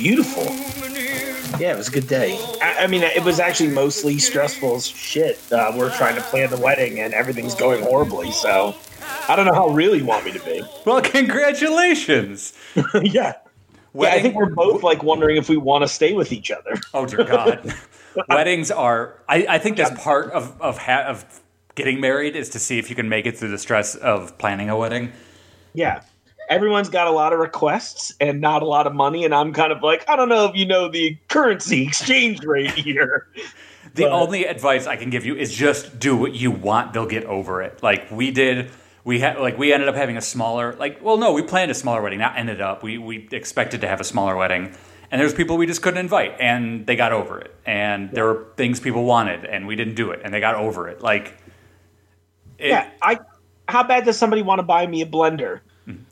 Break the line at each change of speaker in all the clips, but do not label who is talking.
beautiful. Yeah, it was a good day. I, I mean, it was actually mostly stressful as shit. Uh, we're trying to plan the wedding, and everything's going horribly. So, I don't know how real you want me to be.
Well, congratulations.
yeah. yeah. I think we're both like wondering if we want to stay with each other.
Oh dear God. Weddings are. I, I think that's part of of ha- of getting married is to see if you can make it through the stress of planning a wedding.
Yeah. Everyone's got a lot of requests and not a lot of money, and I'm kind of like, I don't know if you know the currency exchange rate here.
the but. only advice I can give you is just do what you want. They'll get over it. Like we did we had like we ended up having a smaller like well no we planned a smaller wedding not ended up we we expected to have a smaller wedding and there's people we just couldn't invite and they got over it and there were things people wanted and we didn't do it and they got over it like
it, yeah i how bad does somebody want to buy me a blender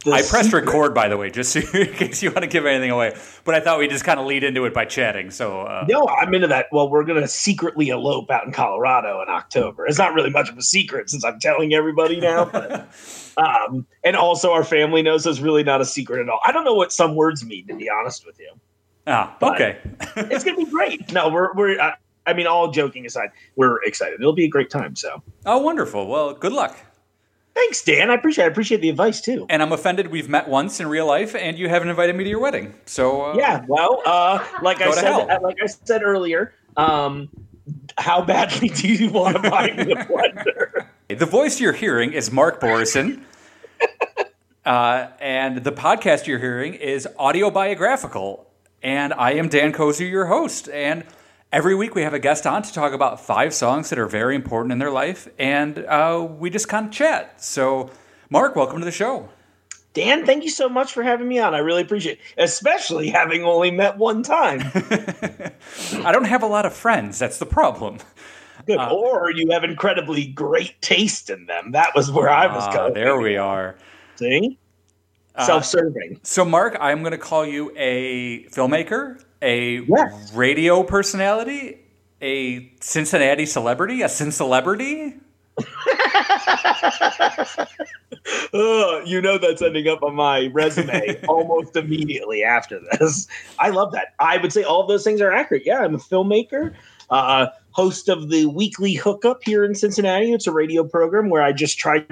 I pressed secret. record, by the way, just in case you want to give anything away. But I thought we just kind of lead into it by chatting. So uh,
no, I'm into that. Well, we're going to secretly elope out in Colorado in October. It's not really much of a secret since I'm telling everybody now. But, um, and also, our family knows it's really not a secret at all. I don't know what some words mean, to be honest with you.
Ah, okay.
it's going to be great. No, we're we're. Uh, I mean, all joking aside, we're excited. It'll be a great time. So.
Oh, wonderful. Well, good luck.
Thanks, Dan. I appreciate. I appreciate the advice too.
And I'm offended. We've met once in real life, and you haven't invited me to your wedding. So
uh, yeah, well, uh, like I said, hell. like I said earlier, um, how badly do you want to buy me a blender?
the voice you're hearing is Mark Borison. uh, and the podcast you're hearing is autobiographical. And I am Dan Kozu, your host. And Every week we have a guest on to talk about five songs that are very important in their life, and uh, we just kind of chat. So, Mark, welcome to the show.
Dan, thank you so much for having me on. I really appreciate it, especially having only met one time.
I don't have a lot of friends. That's the problem.
Good. Uh, or you have incredibly great taste in them. That was where I was ah, going.
There we are.
See? Uh, Self-serving.
Uh, so, Mark, I'm going to call you a filmmaker, a yes. radio personality, a Cincinnati celebrity, a Sin celebrity.
oh, you know that's ending up on my resume almost immediately after this. I love that. I would say all those things are accurate. Yeah, I'm a filmmaker, uh, host of the weekly hookup here in Cincinnati. It's a radio program where I just try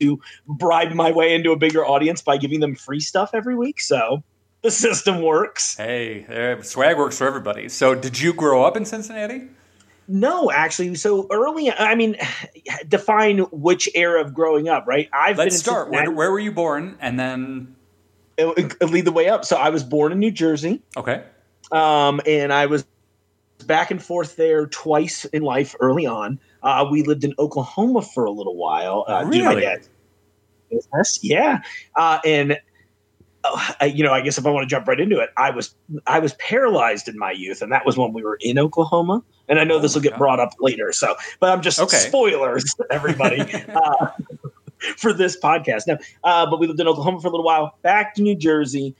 to bribe my way into a bigger audience by giving them free stuff every week. So the system works.
Hey, swag works for everybody. So, did you grow up in Cincinnati?
No, actually. So early, I mean, define which era of growing up, right?
I've let's start. Where, where, were you born, and then
it, it lead the way up. So I was born in New Jersey.
Okay.
Um, and I was back and forth there twice in life early on. Uh, we lived in Oklahoma for a little while. Uh,
really?
Yes, yeah. Uh, and you know, I guess if I want to jump right into it, I was I was paralyzed in my youth, and that was when we were in Oklahoma. And I know oh this will get God. brought up later, so but I'm just okay. spoilers, everybody. uh, for this podcast. Now, uh, but we lived in Oklahoma for a little while, back to New Jersey,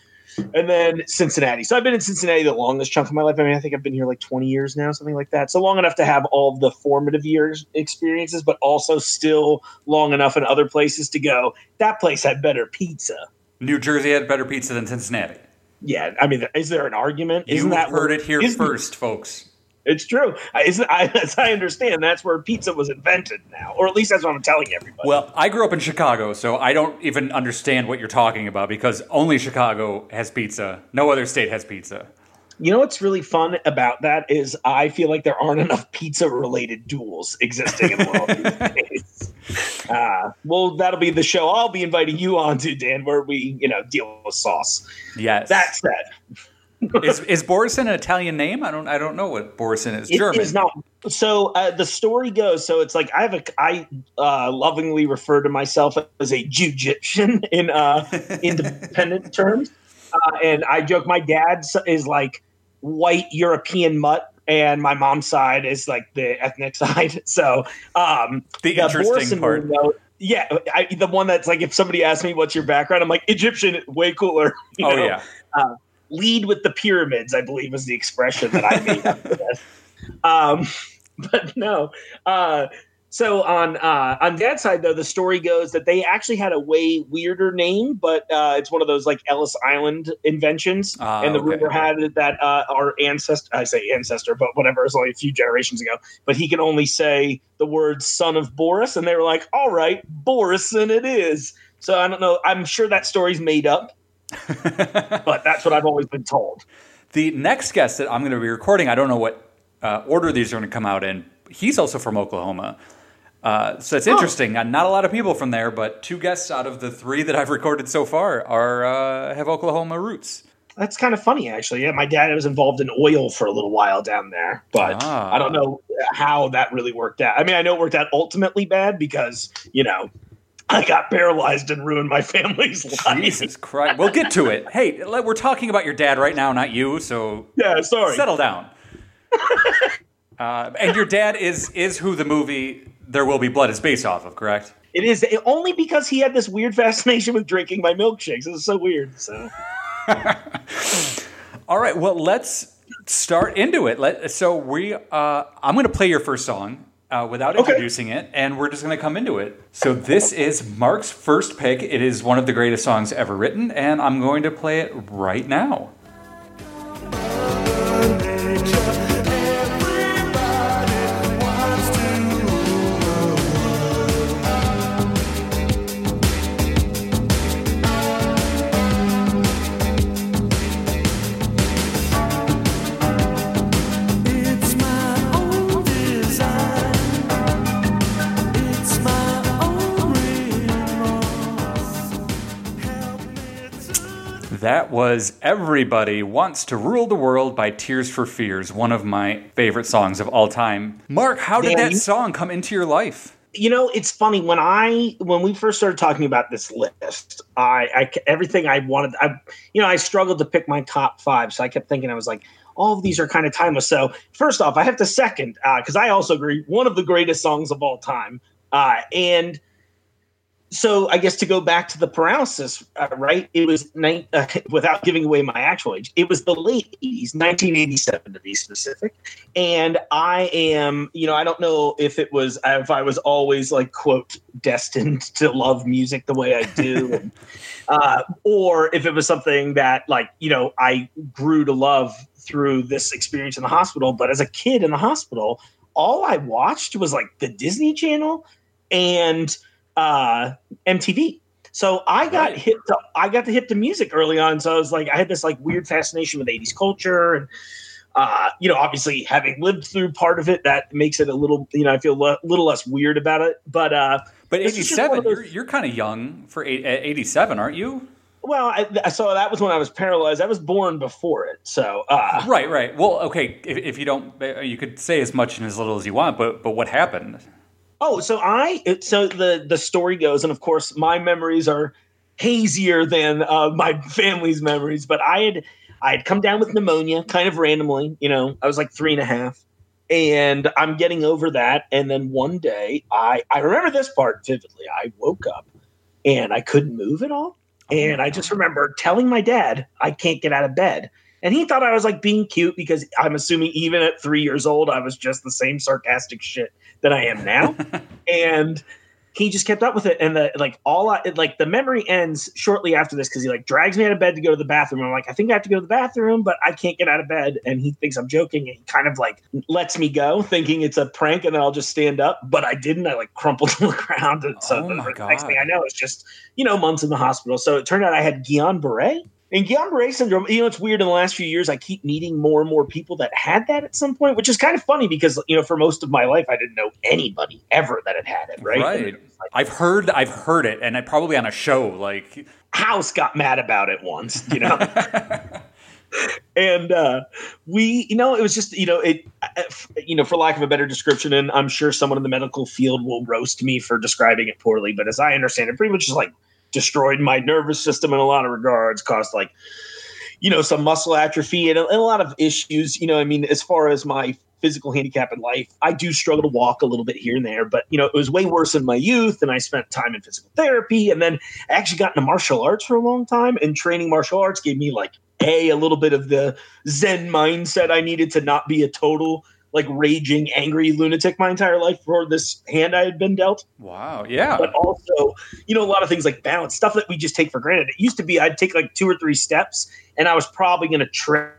and then Cincinnati. So I've been in Cincinnati the longest chunk of my life. I mean, I think I've been here like 20 years now, something like that. So long enough to have all the formative years experiences, but also still long enough in other places to go. That place had better pizza.
New Jersey had better pizza than Cincinnati.
Yeah, I mean, is there an argument?
Isn't you that heard it here first, folks?
It's true. As I, as I understand, that's where pizza was invented now, or at least that's what I'm telling everybody.
Well, I grew up in Chicago, so I don't even understand what you're talking about because only Chicago has pizza. No other state has pizza.
You know what's really fun about that is I feel like there aren't enough pizza related duels existing in the world. Uh, well, that'll be the show I'll be inviting you on to, Dan, where we, you know, deal with sauce.
Yes.
That said,
is is Borison an Italian name? I don't I don't know what Borison is.
It
German.
is not. So uh, the story goes. So it's like I have a I uh, lovingly refer to myself as a Jew-Egyptian in uh, independent terms, uh, and I joke my dad is like white European mutt. And my mom's side is like the ethnic side. So um,
the, interesting part.
Note, yeah, I, the one that's like if somebody asks me what's your background, I'm like Egyptian, way cooler.
oh know? yeah.
Uh, lead with the pyramids, I believe is the expression that I made. Um, but no. Uh, So on uh, on Dad's side, though, the story goes that they actually had a way weirder name, but uh, it's one of those like Ellis Island inventions.
Ah,
and the
okay.
rumor had that uh, our ancestor, I say ancestor, but whatever, it's only a few generations ago. But he can only say the word "son of Boris," and they were like, "All right, Borison it is." So I don't know. I'm sure that story's made up, but that's what I've always been told.
The next guest that I'm going to be recording, I don't know what uh, order these are going to come out in. He's also from Oklahoma. Uh, so it's interesting. Uh, not a lot of people from there, but two guests out of the three that I've recorded so far are uh, have Oklahoma roots.
That's kind of funny, actually. Yeah, my dad was involved in oil for a little while down there, but
Ah.
I don't know how that really worked out. I mean, I know it worked out ultimately bad because you know I got paralyzed and ruined my family's life.
Jesus Christ. We'll get to it. Hey, we're talking about your dad right now, not you, so
Yeah, sorry.
settle down. uh, and your dad is is who the movie There Will Be Blood is based off of, correct?
It is only because he had this weird fascination with drinking my milkshakes. It's so weird. So
All right, well, let's start into it. Let, so we, uh, I'm going to play your first song uh, without
Okay.
introducing it, and we're just going to come into it. So this is Mark's first pick. It is one of the greatest songs ever written, and I'm going to play it right now. Was Everybody Wants to Rule the World by Tears for Fears, one of my favorite songs of all time. Mark, how did
Dan,
that song come into your life?
you know, it's funny when I when we first started talking about this list, I, I everything I wanted, I you know, I struggled to pick my top five, so I kept thinking I was like, all of these are kind of timeless. So first off, I have to second because I also agree one of the greatest songs of all time, uh, and so I guess to go back to the paralysis, uh, right? It was ni- uh, without giving away my actual age. It was the late '80s, 1987 to be specific and I am, you know, I don't know if it was if I was always like quote destined to love music the way I do, and, uh, or if it was something that like you know I grew to love through this experience in the hospital. But as a kid in the hospital, all I watched was like the Disney Channel and uh, MTV. So I got
Right.
hit. To, I got to hit the music early on. So I was like, I had this like weird fascination with '80s culture, and uh, you know, obviously having lived through part of it, that makes it a little, you know, I feel a little less weird about it. But uh,
But
This is just one
87,
those-
you're, you're kind of young for eight, uh, 87, aren't you?
well, I, saw that was when I was paralyzed. I was born before it, so uh,
Right, right. Well, okay. If, if you don't, uh, you could say as much and as little as you want. But but what happened?
Oh, so I so the the story goes, and of course my memories are hazier than uh, my family's memories. But I had I had come down with pneumonia, kind of randomly. You know, I was like three and a half, and I'm getting over that. And then one day, I I remember this part vividly. I woke up and I couldn't move at all, and I just remember telling my dad I can't get out of bed. And he thought I was like being cute because I'm assuming even at three years old, I was just the same sarcastic shit that I am now. and he just kept up with it. And the like all I like the memory ends shortly after this because he like drags me out of bed to go to the bathroom. I'm like, I think I have to go to the bathroom, but I can't get out of bed. And he thinks I'm joking and he kind of like lets me go, thinking it's a prank, and then I'll just stand up. But I didn't. I like crumpled to the ground. And so
Oh
the
my
next thing I know, it's just, you know, months in the hospital. So it turned out I had Guillain-Barré. And Guillain-Barré syndrome, you know, it's weird in the last few years, I keep meeting more and more people that had that at some point, which is kind of funny because, you know, for most of my life, I didn't know anybody ever that had had it, right?
Right.
And it was like,
I've heard I've heard it, and I probably on a show. Like
House got mad about it once, you know? and uh, we, you know, it was just, you know, it, uh, you know, for lack of a better description, and I'm sure someone in the medical field will roast me for describing it poorly, but as I understand it, pretty much just like destroyed my nervous system in a lot of regards, caused like, you know, some muscle atrophy and a, and a lot of issues. You know, I mean, as far as my physical handicap in life, I do struggle to walk a little bit here and there, but you know, it was way worse in my youth, and I spent time in physical therapy, and then I actually got into martial arts for a long time, and training martial arts gave me like a a little bit of the Zen mindset I needed to not be a total like raging, angry lunatic my entire life for this hand I had been dealt.
Wow. Yeah.
But also, you know, a lot of things like balance, stuff that we just take for granted. It used to be I'd take like two or three steps and I was probably going to trip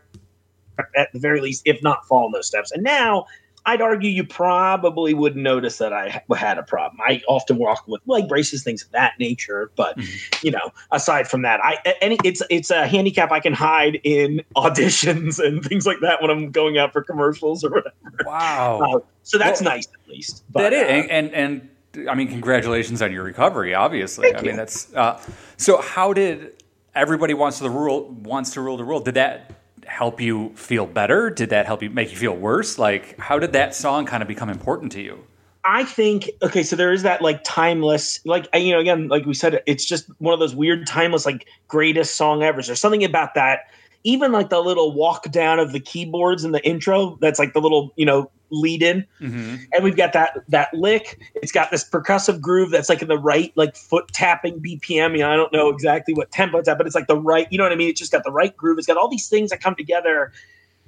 at the very least, if not fall in those steps. And now I'd argue you probably wouldn't notice that I had a problem. I often walk with leg braces, things of that nature. But you know, aside from that, I any it's it's a handicap I can hide in auditions and things like that when I'm going out for commercials or whatever.
wow.
Uh, so that's
Well,
nice at least. But,
that is,
uh,
and, and and I mean, congratulations on your recovery. Obviously, I mean that's. Uh, so, how did everybody wants to the rule wants to rule the world? Did that help you feel better? Did that help you make you feel worse? Like, how did that song kind of become important to you?
I think okay, so there is that like timeless, like you know, again, like we said, it's just one of those weird timeless, like greatest song ever. There's something about that. Even like the little walk down of the keyboards in the intro, that's like the little you know lead in,
Mm-hmm.
and we've got that that lick. It's got this percussive groove that's like in the right like foot tapping BPM. You know, I don't know exactly what tempo it's at, but it's like the right. You know what I mean? It's just got the right groove. It's got all these things that come together.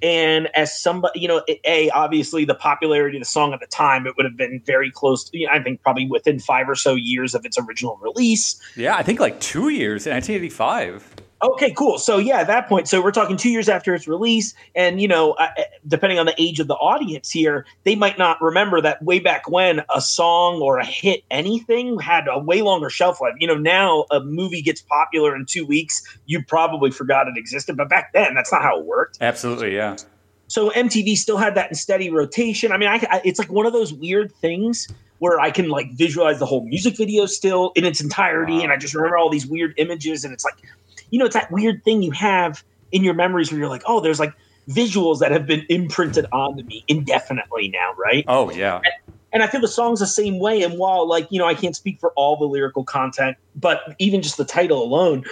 And as somebody, you know, a obviously the popularity of the song at the time, it would have been very close. To, you know, I think probably within five or so years of its original release.
Yeah, I think like two years in 1985.
Okay, cool. So yeah, at that point, so we're talking two years after its release, and you know, uh, depending on the age of the audience here, they might not remember that way back when a song or a hit, anything, had a way longer shelf life. You know, now a movie gets popular in two weeks, you probably forgot it existed, but back then, that's not how it worked.
Absolutely, yeah.
So MTV still had that in steady rotation. I mean, I, I, it's like one of those weird things where I can like visualize the whole music video still in its entirety,
Wow.
and I just remember all these weird images, and it's like, you know, it's that weird thing you have in your memories where you're like, oh, there's like visuals that have been imprinted onto me indefinitely now, right?
Oh, yeah.
And I feel the song's the same way. And while, like, you know, I can't speak for all the lyrical content, but even just the title alone,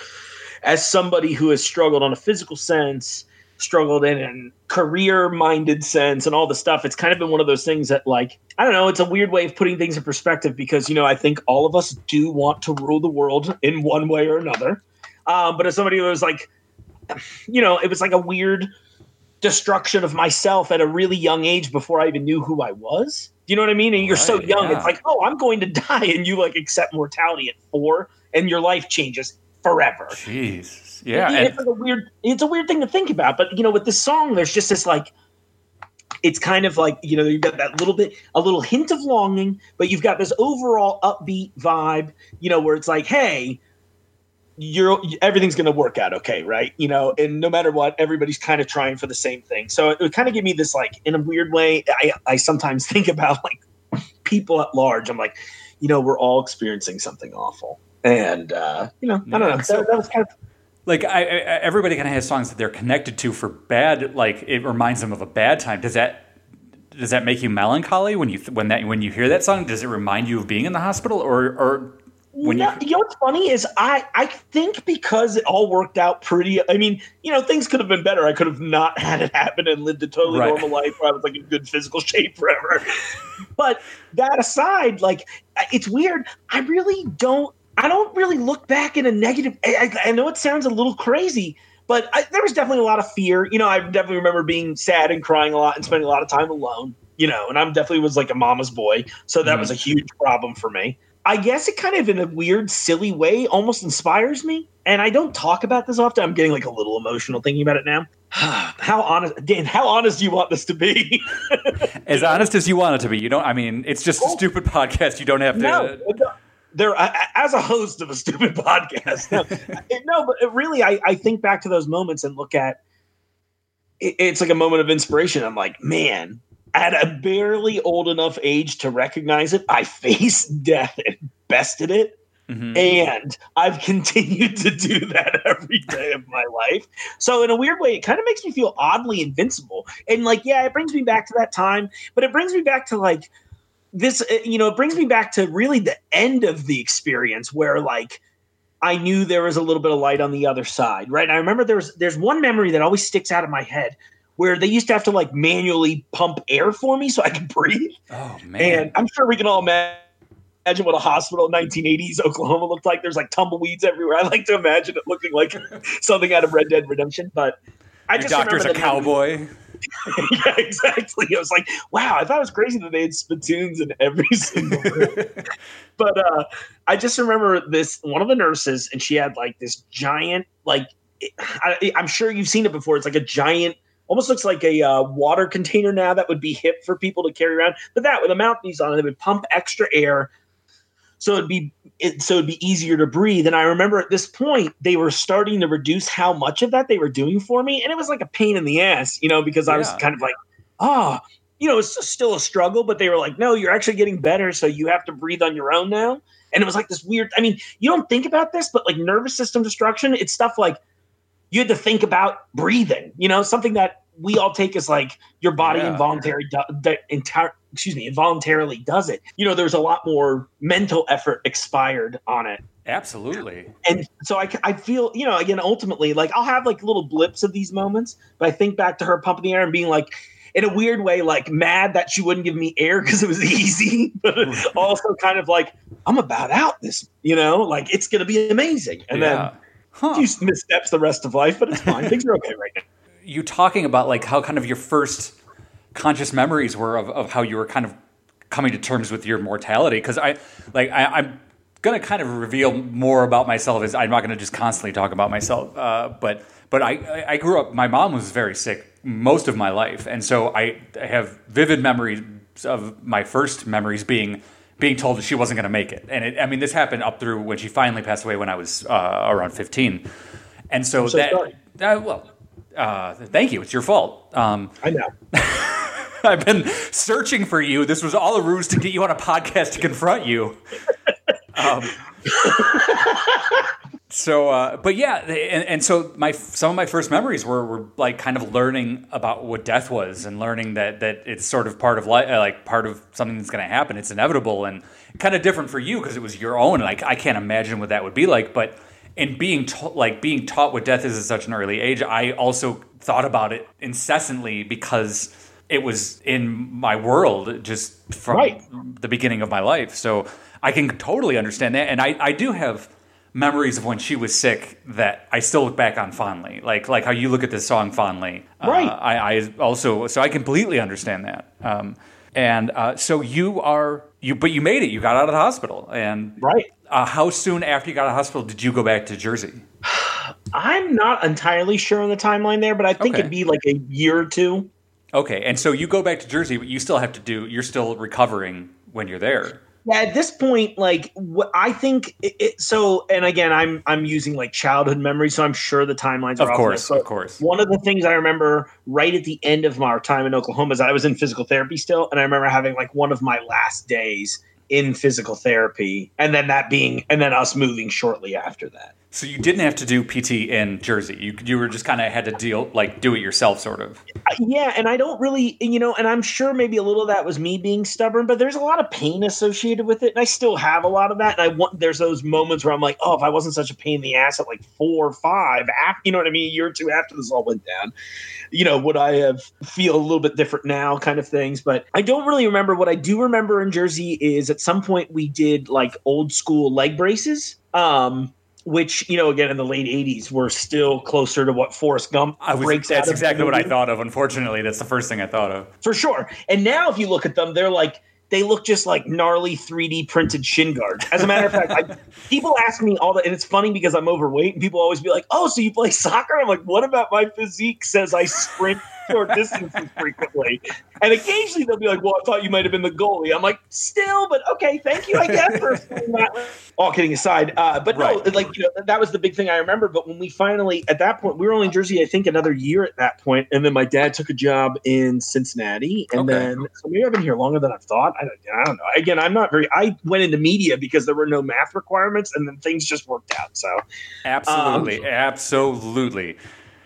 as somebody who has struggled on a physical sense, struggled in a career minded sense, and all the stuff, it's kind of been one of those things that, like, I don't know, it's a weird way of putting things in perspective because, you know, I think all of us do want to rule the world in one way or another. Um, but as somebody who was like, you know, it was like a weird destruction of myself at a really young age before I even knew who I was. Do you know what I mean? And you're so young,
yeah.
it's like, oh, I'm going to die, and you like accept mortality at four, and your life changes forever.
Jeez. Yeah. And,
it's like a weird. It's a weird thing to think about, but you know, with this song, there's just this like. It's kind of like you know you've got that little bit, a little hint of longing, but you've got this overall upbeat vibe. You know, where it's like, hey, you're everything's going to work out okay, right? You know, and no matter what, everybody's kind of trying for the same thing. So it would kind of give me this like, in a weird way, I I sometimes think about like people at large. I'm like, you know, we're all experiencing something awful, and uh, you know, I don't know.
so-
that, that was kind of
like I, I, everybody kind of has songs that they're connected to for bad. Like it reminds them of a bad time. Does that does that make you melancholy when you when that when you hear that song? Does it remind you of being in the hospital, or or when
no,
you
you know what's funny is I I think because it all worked out pretty. I mean, you know, things could have been better. I could have not had it happen and lived a totally
Right.
normal life where I was like in good physical shape forever. but that aside, like it's weird. I really don't. I don't really look back in a negative. I, I, know it sounds a little crazy. But I, there was definitely a lot of fear. You know, I definitely remember being sad and crying a lot and spending a lot of time alone. You know, and I'm definitely was like a mama's boy, so that
Mhm.
was a huge problem for me. I guess it kind of, in a weird, silly way, almost inspires me. And I don't talk about this often. I'm getting like a little emotional thinking about it now. how honest, Dan? How honest do you want this to be?
as honest as you want it to be? You don't. I mean, it's just a stupid podcast. You don't have to.
no, no. There, as a host of a stupid podcast, no, no but really, I, I think back to those moments and look at it, it's like a moment of inspiration. I'm like, man, at a barely old enough age to recognize it, I faced death and bested it.
Mhm.
And I've continued to do that every day of my life. So in a weird way, it kind of makes me feel oddly invincible. And like, yeah, it brings me back to that time, but it brings me back to like this, uh, you know, it brings me back to really the end of the experience where like I knew there was a little bit of light on the other side, right? And I remember there's there's one memory that always sticks out of my head where they used to have to like manually pump air for me so I could breathe.
Oh man.
And I'm sure we can all imagine what a hospital in 1980s Oklahoma looked like. There's like tumbleweeds everywhere. I like to imagine it looking like something out of Red Dead Redemption. But I
Your
just
doctor's a
remember the memory-
cowboy.
yeah, exactly. I was like, wow, I thought it was crazy that they had spittoons in every single room. but uh, I just remember this one of the nurses, and she had like this giant, like I, I'm sure you've seen it before. It's like a giant, almost looks like a uh, water container now that would be hip for people to carry around. But that with a mouthpiece on it, it would pump extra air, so it'd be it, so it'd be easier to breathe. And I remember at this point they were starting to reduce how much of that they were doing for me, and it was like a pain in the ass, you know, because I was kind of like, ah. you know, it's still a struggle, but they were like, no, you're actually getting better. So you have to breathe on your own now. And it was like this weird, I mean, you don't think about this, but like nervous system destruction, it's stuff like you had to think about breathing, you know, something that we all take as like your body
Yeah.
involuntary, do, the entire, excuse me, involuntarily does it. You know, there's a lot more mental effort expired on it
Absolutely.
and so I, I feel you know again ultimately like i'll have like little blips of these moments but i think back to her pumping the air and being like in a weird way like mad that she wouldn't give me air because it was easy but also kind of like i'm about out this you know like it's gonna be amazing and
yeah. Huh.
few missteps the rest of life but it's fine. Things are okay right now.
You talking about like how kind of your first conscious memories were of, of how you were kind of coming to terms with your mortality? Because i like I, i'm gonna kind of reveal more about myself as i'm not gonna just constantly talk about myself uh, but but I, I- I grew up my mom was very sick most of my life. And so I, I have vivid memories of my first memories being being told that she wasn't going to make it. And it, i mean this happened up through when she finally passed away when i was uh, around 15 and so,
so
that uh, well uh, thank you. It's your fault. Um,
i know.
I've been searching for you. This was all a ruse to get you on a podcast to confront you. Um, so, uh, but yeah, and, and so my some of my first memories were, were like kind of learning about what death was and learning that that it's sort of part of life, like part of something that's going to happen. It's inevitable and kind of different for you because it was your own. Like I can't imagine what that would be like, but in being ta- like being taught what death is at such an early age, I also thought about it incessantly because it was in my world just from
Right.
the beginning of my life. So I can totally understand that, and I, I do have memories of when she was sick that I still look back on fondly, like like how you look at this song fondly.
Right.
Uh, I, I also so I completely understand that. Um, and uh, so you are you, but you made it. You got out of the hospital, and
right
uh, how soon after you got out of the hospital did you go back to Jersey?
i'm not entirely sure on the timeline there but i think
Okay.
it'd be like a year or two
Okay, and so you go back to Jersey, but you still have to do. You're still recovering when you're there.
Yeah, at this point, like what I think, it, it, so. And again, I'm I'm using like childhood memories, so I'm sure the timelines are
Of course, of course.
One of the things I remember right at the end of our time in Oklahoma is I was in physical therapy still, and I remember having like one of my last days in physical therapy, and then that being, and then us moving shortly after that.
So you didn't have to do PT in Jersey. You you were just kind of had to deal like do it yourself, sort of.
Yeah, and I don't really, you know, and I'm sure maybe a little of that was me being stubborn, but there's a lot of pain associated with it, and I still have a lot of that. And I want there's those moments where I'm like, oh, if I wasn't such a pain in the ass at like four or five, after, you know what I mean, a year or two after this all went down, you know, would I have feel a little bit different now, kind of things. But I don't really remember. What I do remember in Jersey is at some point we did like old school leg braces. Um, which you know, again in the late '80s, were still closer to what Forrest Gump
I was,
breaks
that's exactly what I thought of. Unfortunately, that's the first thing I thought of.
for sure. And now, if you look at them, they're like they look just like gnarly 3D printed shin guards. As a matter of fact, I, people ask me all that, and it's funny because I'm overweight, and people always be like, "Oh, so you play soccer?" I'm like, "What about my physique says I sprint short distances frequently?" And occasionally they'll be like, "Well, I thought you might have been the goalie." I'm like, "Still, but okay, thank you, I guess." For saying that. All kidding aside, uh, but
Right.
no, like you know, that was the big thing I remember. But when we finally, at that point, we were only in Jersey, I think, another year at that point, and then my dad took a job in Cincinnati, and
Okay.
then so maybe I've been here longer than I've thought. I don't, I don't know. Again, I'm not very. I went into media because there were no math requirements, and then things just worked out. So
Absolutely, absolutely.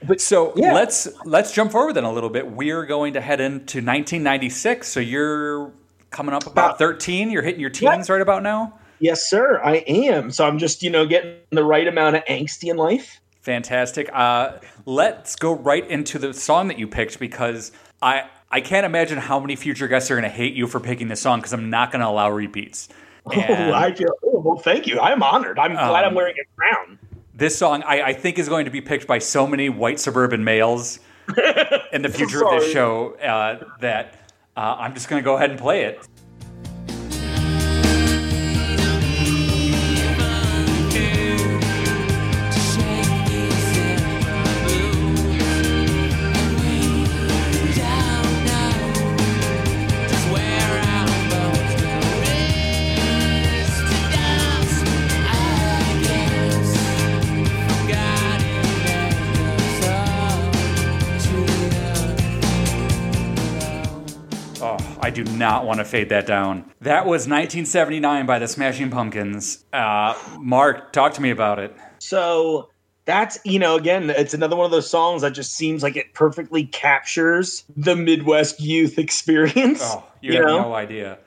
But-
so
yeah.
let's let's jump forward then a little bit. We're going to head into 1996. So you're coming up about
About- 13.
13. You're hitting your teens right about now.
yes, sir, I am. So I'm just you know getting the right amount of angsty in life.
Fantastic. Uh, let's go right into the song that you picked because I I can't imagine how many future guests are going to hate you for picking this song because I'm not going to allow repeats. And
Oh, I feel. Oh, well, thank you. I'm honored. I'm glad
Um,
I'm wearing a crown.
This song I, I think is going to be picked by so many white suburban males in the future of this show uh, that uh, I'm just going to go ahead and play it. Do not want to fade that down. That was 1979 by the Smashing Pumpkins. Uh, Mark, talk to me about it.
So that's you know again it's another one of those songs that just seems like it perfectly captures the midwest youth experience
Oh, you,
you
have
know
no idea.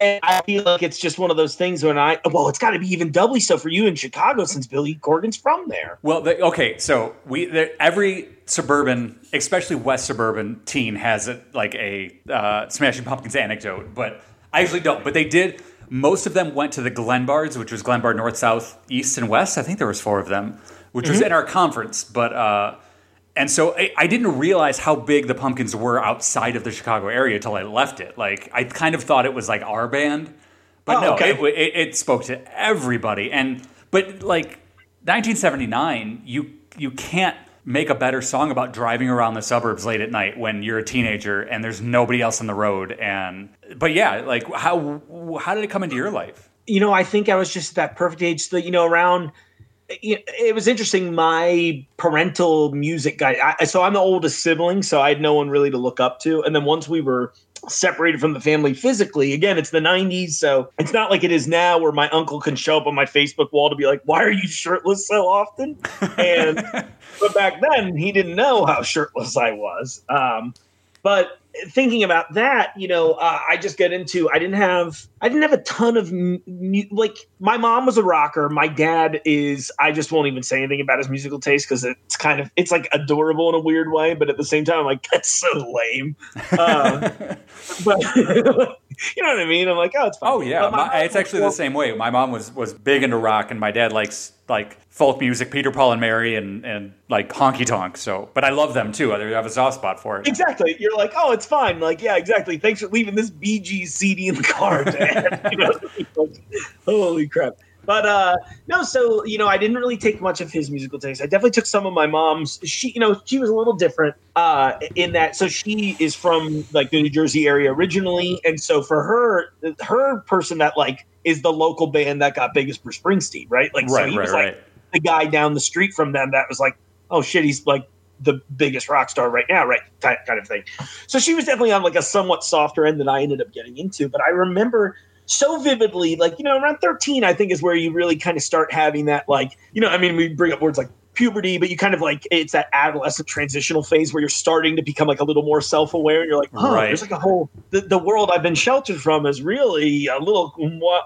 And i feel like it's just one of those things when i well it's got to be even doubly so for you in chicago since billy corgan's from there
Well, okay, so we every suburban, especially west suburban teen has a, like a uh, Smashing Pumpkins anecdote, but I usually don't. But they did. Most of them went to the Glenbards, which was Glenbard North, South, East, and West. I think there was four of them, which was in our conference. But uh, and so I, I didn't realize how big the Pumpkins were outside of the Chicago area till I left it. Like I kind of thought it was like our band, but
Oh,
no,
okay.
it, it, it spoke to everybody. And but like 1979, you you can't make a better song about driving around the suburbs late at night when you're a teenager and there's nobody else on the road. And but yeah, like how how did it come into your life?
you know, I think I was just at that perfect age that, you know, around it it was interesting. My parental music guy. I, so I'm the oldest sibling, so I had no one really to look up to. And then once we were separated from the family physically, again, it's the 90s, so it's not like it is now where my uncle can show up on my Facebook wall to be like, "Why are you shirtless so often?" And but back then, he didn't know how shirtless I was. Um, but thinking about that, you know, uh, I just get into. I didn't have. I didn't have a ton of like. My mom was a rocker. My dad is. I just won't even say anything about his musical taste because it's kind of. It's like adorable in a weird way, but at the same time, I'm like that's so lame. Uh, but you know what I mean? I'm like, oh, it's fine.
Oh yeah,
my
it's actually the same way. My mom was was big into rock, and my dad likes like folk music, Peter Paul and Mary, and and like honky tonk. So, but I love them too. I have a soft spot for it.
Exactly. You're like, oh, it's fine. Like, yeah, exactly. Thanks for leaving this BG CD in the car. You know, holy crap. But uh no, so you know, I didn't really take much of his musical taste. I definitely took some of my mom's. She, you know, she was a little different uh in that. So she is from like the New Jersey area originally, and so for her, her person that like is the local band that got biggest for Springsteen, right? Like, so
right,
he
right,
was like
right.
the guy down the street from them that was like, oh shit, he's like the biggest rock star right now, right? Kind kind of thing. So she was definitely on like a somewhat softer end than I ended up getting into. But I remember so vividly, like, you know, around 13, I think is where you really kind of start having that, like, you know, I mean, we bring up words like puberty, but you kind of like it's that adolescent transitional phase where you're starting to become like a little more self-aware. And you're like, oh,
Right.
there's like a whole the, the world I've been sheltered from is really a little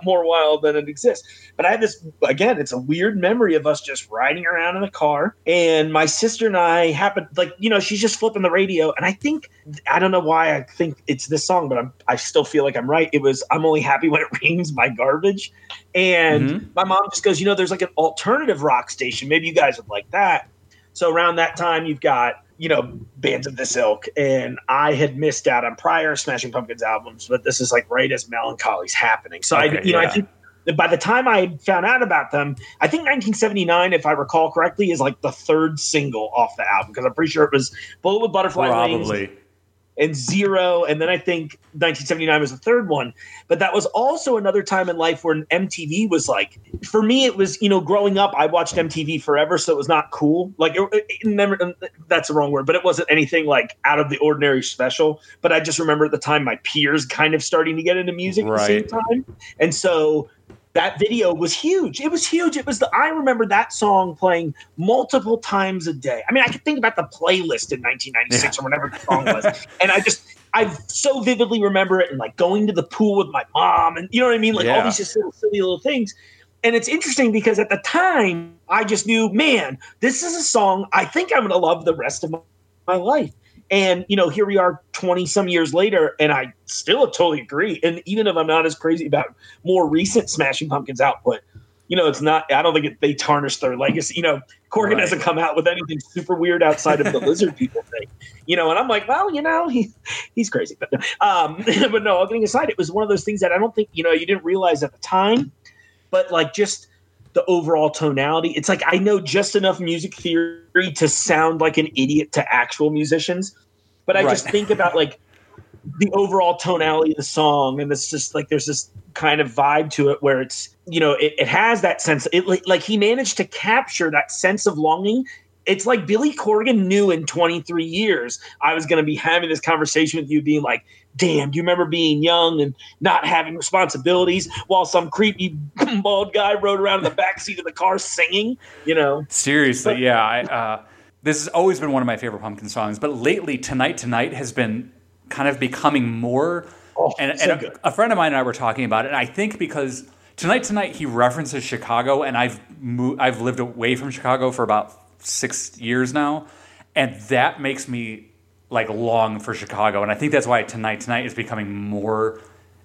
more wild than it exists. But I have this again, it's a weird memory of us just riding around in a car, and my sister and I happened like you know she's just flipping the radio, and I think I don't know why I think it's this song, but I'm I still feel like I'm right. It was I'm only happy when it rains my garbage, and
Mhm.
my mom just goes, you know, there's like an alternative rock station. Maybe you guys would like that. So around that time, you've got you know bands of this ilk, and I had missed out on prior Smashing Pumpkins albums, but this is like right as Mellon Collie's happening. So I,
Okay,
you know, I think that by the time I found out about them, I think 1979, if I recall correctly, is like the third single off the album because I'm pretty sure it was Bullet with Butterfly Wings
Probably.
And Zero, and then I think 1979 was the third one. But that was also another time in life where MTV was like, for me, it was you know, growing up, I watched MTV forever, so it was not cool. Like, it, it never, um, that's the wrong word, but it wasn't anything like out of the ordinary special. But I just remember at the time my peers kind of starting to get into music at the same time, and so. That video was huge. It was huge. It was the I remember that song playing multiple times a day. I mean, I could think about the playlist in 1996 or whatever the song was and I just I so vividly remember it and like going to the pool with my mom and you know what I mean like all these just little silly little things and it's interesting because at the time I just knew man this is a song I think I'm gonna love the rest of my, my life and you know here we are 20 some years later and I still totally agree and even if I'm not as crazy about more recent Smashing Pumpkins output you know, it's not. I don't think it, they tarnish their legacy. You know, Corgan
Right.
hasn't come out with anything super weird outside of the lizard people thing. You know, and I'm like, well, you know, he he's crazy, but um, but no. All kidding aside, it was one of those things that I don't think you know you didn't realize at the time, but like just the overall tonality. It's like I know just enough music theory to sound like an idiot to actual musicians, but I
Right.
just think about like the overall tonality of the song and it's just like there's this kind of vibe to it where it's you know it, it has that sense it like, like he managed to capture that sense of longing it's like billy corgan knew in 23 years i was going to be having this conversation with you being like damn do you remember being young and not having responsibilities while some creepy bald guy rode around in the back seat of the car singing you know
Seriously, yeah. I, uh, this has always been one of my favorite Pumpkin songs, but lately, Tonight Tonight has been kind of becoming more.
Oh,
and
so
and a, a friend of mine and I were talking about it, and I think because Tonight Tonight he references Chicago, and I've mo- I've lived away from Chicago for about six years now, and that makes me like long for Chicago, and I think that's why Tonight Tonight is becoming more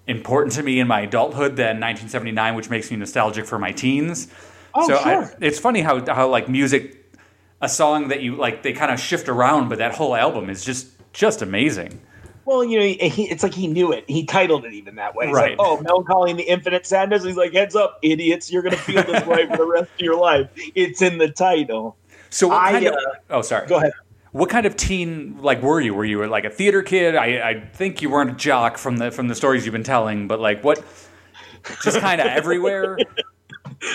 important to me in my adulthood than 1979, which makes me nostalgic for my teens.
Oh,
so I, it's funny how how like music, a song that you like, they kind of shift around, but that whole album is just just amazing.
Well, you know, he, he- it's like he knew it. He titled it even that way. He's
Right.
like, oh, Mellon Collie and the Infinite Sadness. He's like, heads up, idiots. You're going to feel this way for the rest of your life. It's in the title.
So what
I,
kind of?
uh,
Oh, sorry.
Go ahead.
What kind of teen like were you? Were you like a theater kid? I, I think you weren't a jock from the from the stories you've been telling, but like what? Just kind of everywhere.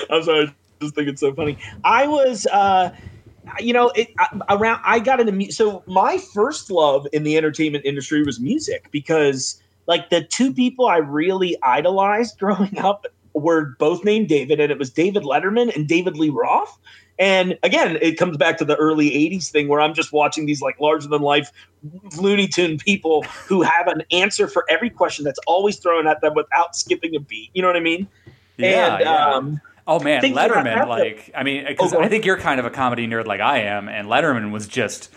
I'm sorry. I just think it's so funny. I was, uh, you know, it, I, around. I got into mu- so my first love in the entertainment industry was music because, like, the two people I really idolized growing up were both named David, and it was David Letterman and David Lee Roth. And again, it comes back to the early '80s thing where I'm just watching these like larger than life Looney Tune people who have an answer for every question that's always thrown at them without skipping a beat. You know what I mean?
Yeah,
and
yeah.
um,
Oh man, Letterman! Like, I mean, because
Oh,
I think you're kind of a comedy nerd like I am, and Letterman was just.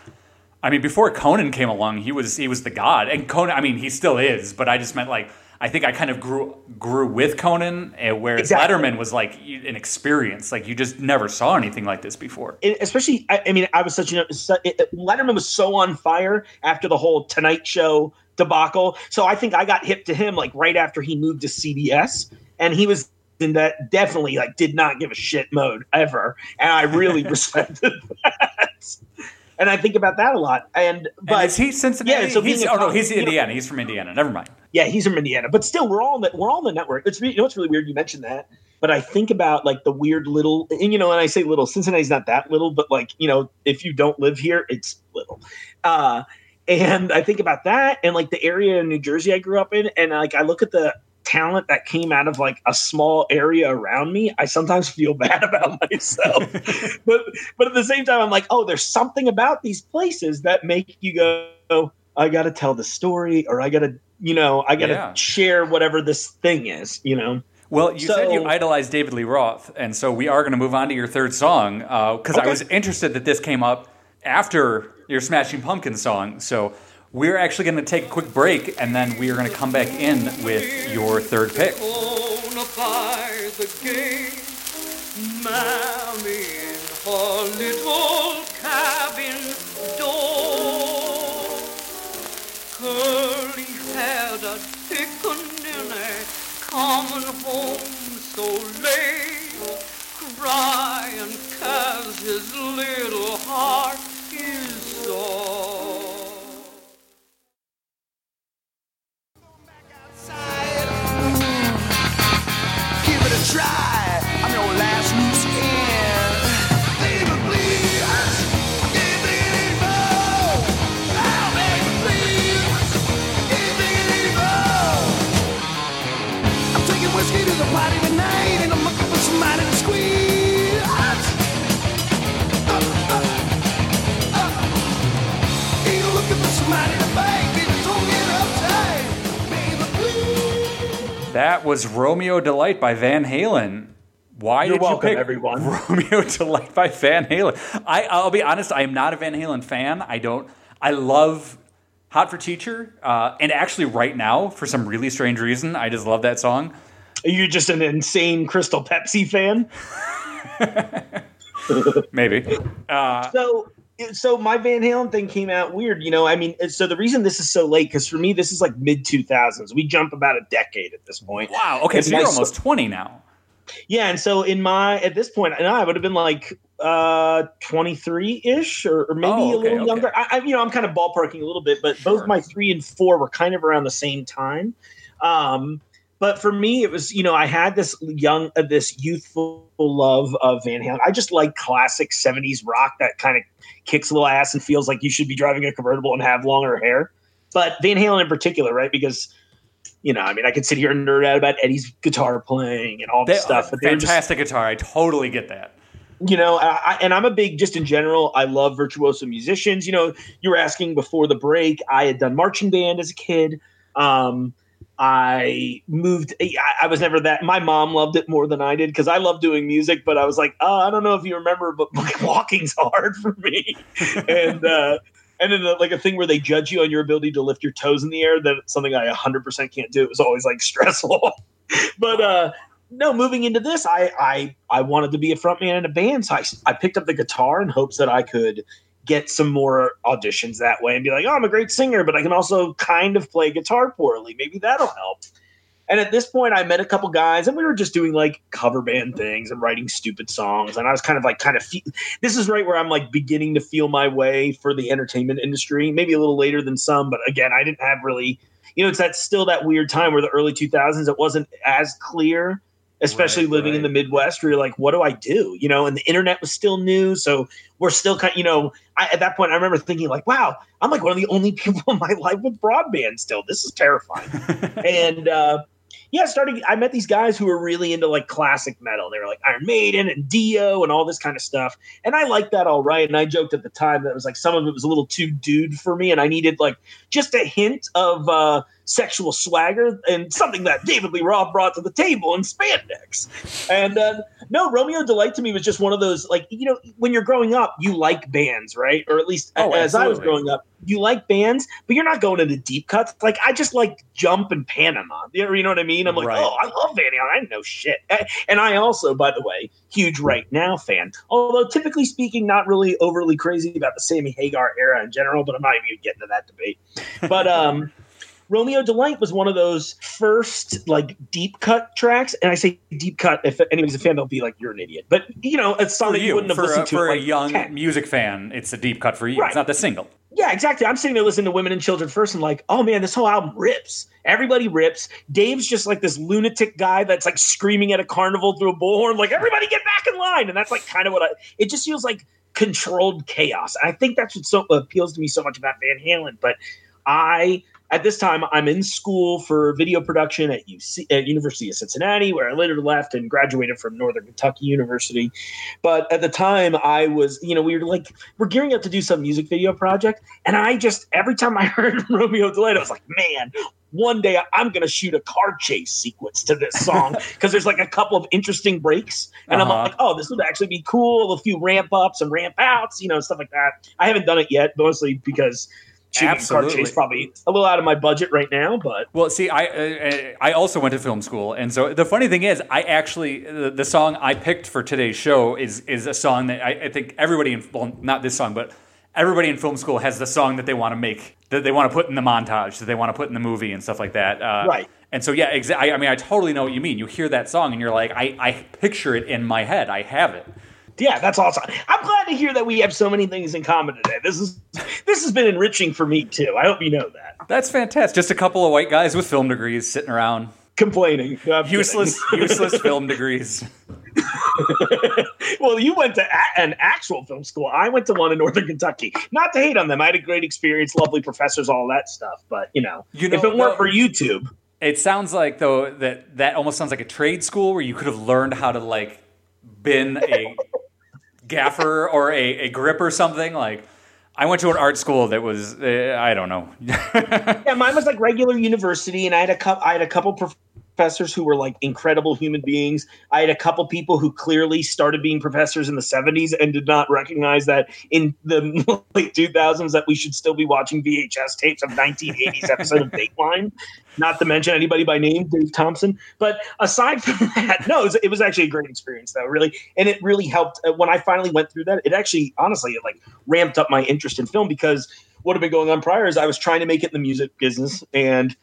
I mean, before Conan came along, he was he was the god, and Conan. I mean, he still is, but I just meant like I think I kind of grew grew with Conan, eh, whereas
Exactly.
Letterman was like an experience. Like you just never saw anything like this before.
it, especially I, I mean i was such a su- it, it- letterman was so on fire after the whole tonight show debacle so i think i got hip to him like right after he moved to cbs and he was in that definitely like did not give a shit mode ever and i really respected that and i think about that a lot and
But
but
is he Cincinnati?
Yeah, so
he's, oh no, he's
you know-
Indiana. He's from Indiana. Never mind.
Yeah, he's from Indiana, but still, we're all in the, we're all in the network. It's you know it's really weird. You mentioned that, but I think about like the weird little, and you know, and I say little. Cincinnati's not that little, but like you know, if you don't live here, it's little. Uh, and I think about that, and like the area in New Jersey I grew up in, and like I look at the talent that came out of like a small area around me. I sometimes feel bad about myself, but but at the same time, I'm like, oh, there's something about these places that make you go, I got to tell the story, or I got to, you know, I got to
Yeah.
share whatever this thing is, you know.
Well, you said you
So-
idolized David Lee Roth, and so we are going to move on to your third song uh, because I
Okay.
was interested that this came up after your Smashing Pumpkins song. So we're actually going to take a quick break, and then we are going to come back in with your third pick.
The gate, Mammy in her little coming home so late, crying 'cause his little heart
was Romeo Delight by Van Halen. Why
You're
did
welcome,
you pick
everyone.
Romeo Delight by Van Halen? I, I'll be honest, I am not a Van Halen fan. I don't. I love Hot for Teacher, uh, and actually, right now, for some really strange reason, I just love that song.
Are you just an insane Crystal Pepsi fan?
Maybe. Uh,
So, so my Van Halen thing came out weird. You know, I mean, so the reason this is so late because for me, this is like mid two thousands. We jump about a decade at this point.
wow. Okay,
It's
so you're almost 20 now.
Yeah, and so in my at this point, and I would have been like uh 23 ish or, or maybe
Oh,
a little
okay.
younger. I, I, you know, I'm kind of ballparking a little bit, but
Sure.
both my three and four were kind of around the same time. Um, but for me, it was you know I had this young, uh, this youthful love of Van Halen. I just like classic 70s rock that kind of kicks a little ass and feels like you should be driving a convertible and have longer hair. But Van Halen in particular, right? Because you know, I mean, I could sit here and nerd out about Eddie's guitar playing and all this stuff, but were just
fantastic guitar. I totally get that.
you know I, I- and i'm a big just in general i love virtuoso musicians you know you were asking before the break i had done marching band as a kid um i moved I, I was never that my mom loved it more than i did because i love doing music but i was like oh i don't know if you remember but walking's hard for me. And uh and then uh, like a thing where they judge you on your ability to lift your toes in the air that's something i 100% can't do it was always like stressful. But uh no, moving into this, I I I wanted to be a frontman in a band, so I, I picked up the guitar in hopes that I could get some more auditions that way and be like, oh, I'm a great singer, but I can also kind of play guitar poorly. Maybe that'll help. And at this point, I met a couple guys, and we were just doing like cover band things and writing stupid songs. And I was kind of like, kind of, fe- this is right where I'm like beginning to feel my way for the entertainment industry. Maybe a little later than some, but again, I didn't have really, you know, it's that still that weird time where the early 2000s it wasn't as clear especially
Right,
living in the Midwest, where you're like, what do I do? You know, and the internet was still new. So we're still kind you know, I, at that point, I remember thinking, like, wow, I'm like one of the only people in my life with broadband still. This is terrifying. and, uh, yeah, starting. I met these guys who were really into like classic metal. They were like Iron Maiden and Dio and all this kind of stuff. And I liked that all right. And I joked at the time that it was like some of it was a little too dude for me, and I needed like just a hint of uh, sexual swagger and something that David Lee Roth brought to the table in spandex. And uh, no, Romeo Delight to me was just one of those like you know when you're growing up, you like bands, right? Or at least
Oh,
as I was growing up, you like bands, but you're not going into deep cuts. Like I just like Jump and Panama. You know, you know what I mean? I'm like,
Right.
oh, I love Van Halen. I know shit. And I also, by the way, huge right now fan. Although typically speaking, not really overly crazy about the Sammy Hagar era in general. But I'm not even getting into that debate. But um. Romeo Delight was one of those first like deep cut tracks, and I say deep cut. If anybody's a fan, they'll be like, "You're an idiot." But you know, it's something you,
you,
wouldn't have listened
a,
to.
for a young
10.
music fan, it's a deep cut for you.
Right.
It's not the single.
Yeah, exactly. I'm sitting there listening to Women and Children first and like, oh man, this whole album rips. Everybody rips. Dave's just like this lunatic guy that's like screaming at a carnival through a bullhorn, like, everybody get back in line. And that's like kind of what I, it just feels like controlled chaos. I think that's what so appeals to me so much about Van Halen. But I, at this time, I'm in school for video production at UC, at University of Cincinnati, where I later left and graduated from Northern Kentucky University. But at the time, I was, you know, we were like, we're gearing up to do some music video project. And I just, every time I heard Romeo Delight, I was like, man, one day I'm going to shoot a car chase sequence to this song because there's like a couple of interesting breaks. And
Uh-huh.
I'm like, oh, this would actually be cool. A few ramp ups and ramp outs, you know, stuff like that. I haven't done it yet, mostly because shooting
Absolutely.
chase probably a little out of my budget right now. But
Well, see, I uh, I also went to film school, and so the funny thing is, I actually the, the song I picked for today's show is is a song that I, I think everybody in well, not this song, but everybody in film school has the song that they want to make that they want to put in the montage that they want to put in the movie and stuff like that. Uh,
Right.
And so yeah, exa- I, I mean, I totally know what you mean. You hear that song, and you're like, I I picture it in my head. I have it.
Yeah, that's awesome. I'm glad to hear that we have so many things in common today. This is this has been enriching for me too. I hope you know that.
That's fantastic. Just a couple of white guys with film degrees sitting around,
Complaining, No,
useless useless film degrees.
well, you went to a- an actual film school. I went to one in Northern Kentucky. Not to hate on them. I had a great experience, lovely professors, all that stuff. But you know,
You
if it weren't for YouTube,
It sounds like though that that almost sounds like a trade school where you could have learned how to like bin a gaffer or a, a grip or something. Like I went to an art school that was uh, I don't know.
yeah, mine was like regular university, and I had a couple. I had a couple prof- professors who were like incredible human beings. I had a couple people who clearly started being professors in the 70s and did not recognize that in the late 2000s that we should still be watching VHS tapes of 1980s episode of Dateline. Not to mention anybody by name, Dave Thompson. But aside from that, no, it was, it was actually a great experience though, really. And it really helped uh, when I finally went through that. It actually, honestly, it like ramped up my interest in film because what had been going on prior is I was trying to make it in the music business and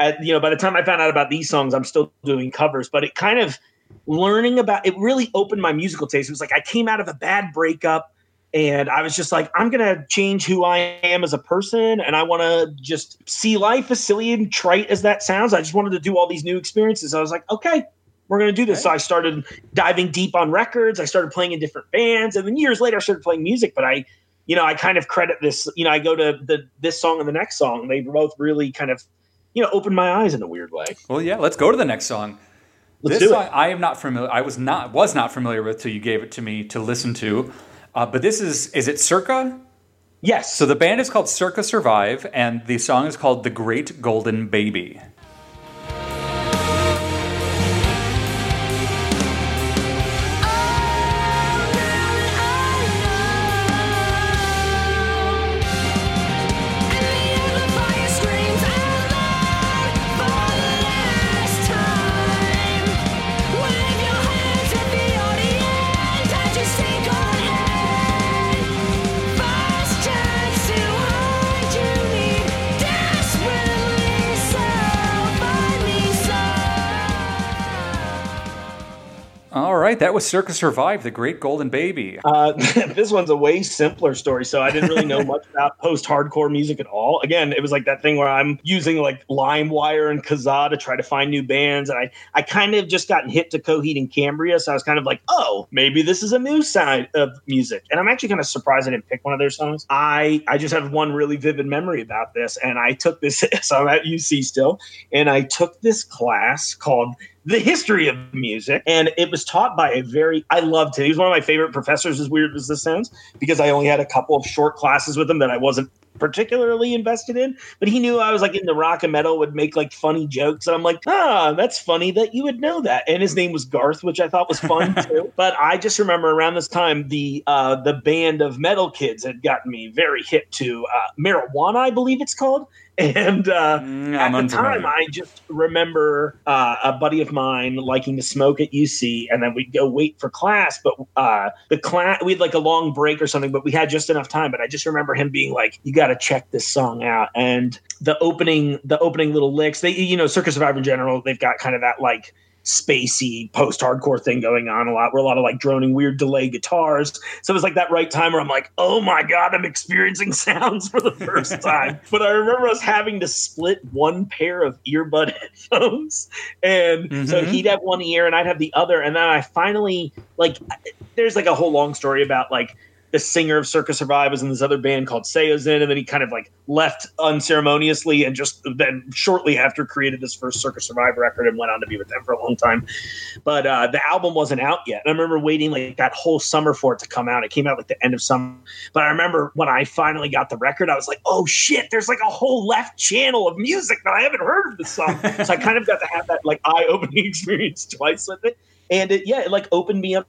at, you know, by the time I found out about these songs, I'm still doing covers, but it kind of learning about it really opened my musical taste. It was like I came out of a bad breakup and I was just like, I'm going to change who I am as a person. And I want to just see life as silly and trite as that sounds. I just wanted to do all these new experiences. I was like, okay, we're to do this. Okay. So I started diving deep on records. I started playing in different bands. And then years later, I started playing music. But I, you know, I kind of credit this, you know, I go to the this song and the next song. They both really kind of you know opened my eyes in a weird way.
Well, yeah, let's go to the next song.
Let's
this
do
song
it.
I am not familiar. I was not was not familiar with till you gave it to me to listen to. Uh, but this is is it Circa?
Yes.
So the band is called Circa Survive, and the song is called "The Great Golden Baby." Right, that was Circa Survive, the Great Golden Baby.
Uh, this one's a way simpler story, so I didn't really know much about post-hardcore music at all. Again, it was like that thing where I'm using like LimeWire and Kazaa to try to find new bands, and I I kind of just gotten hit to Coheed and Cambria, so I was kind of like, oh, maybe this is a new side of music. And I'm actually kind of surprised I didn't pick one of their songs. I I just have one really vivid memory about this, and I took this. So I'm at UC still, and I took this class called the history of music. And it was taught by a very, I loved him. He was one of my favorite professors, as weird as this sounds, because I only had a couple of short classes with him that I wasn't particularly invested in. But he knew I was like into rock and metal, would make like funny jokes. And I'm like, ah, that's funny that you would know that. And his name was Garth, which I thought was fun too. But I just remember around this time, the uh, the band of metal kids had gotten me very hip to uh, marijuana, I believe it's called. And uh,
Mm,
at
I'm
the
unfamiliar.
time, I just remember uh, a buddy of mine liking to smoke at UC, and then we'd go wait for class. But uh, the class, we had like a long break or something, but we had just enough time. But I just remember him being like, "You got to check this song out." And the opening, the opening little licks, they, you know, Circa Survivor in general, they've got kind of that like spacey post-hardcore thing going on a lot. Where a lot of like droning weird delay guitars. So it was like that right time where i'm like oh my god i'm experiencing sounds for the first time. But i remember us having to split one pair of earbud headphones. And so
Mhm.
he'd have one ear and i'd have the other. And then i finally like there's like a whole long story about like the singer of Circa Survive was in this other band called Saosin, and then he kind of like left unceremoniously and just then shortly after created this first Circa Survive record and went on to be with them for a long time. But uh, the album wasn't out yet. And I remember waiting like that whole summer for it to come out. It came out like the end of summer. But I remember when I finally got the record, I was like, oh shit, there's like a whole left channel of music that I haven't heard of this song. so I kind of got to have that like eye opening experience twice with it. And it, yeah, it like opened me up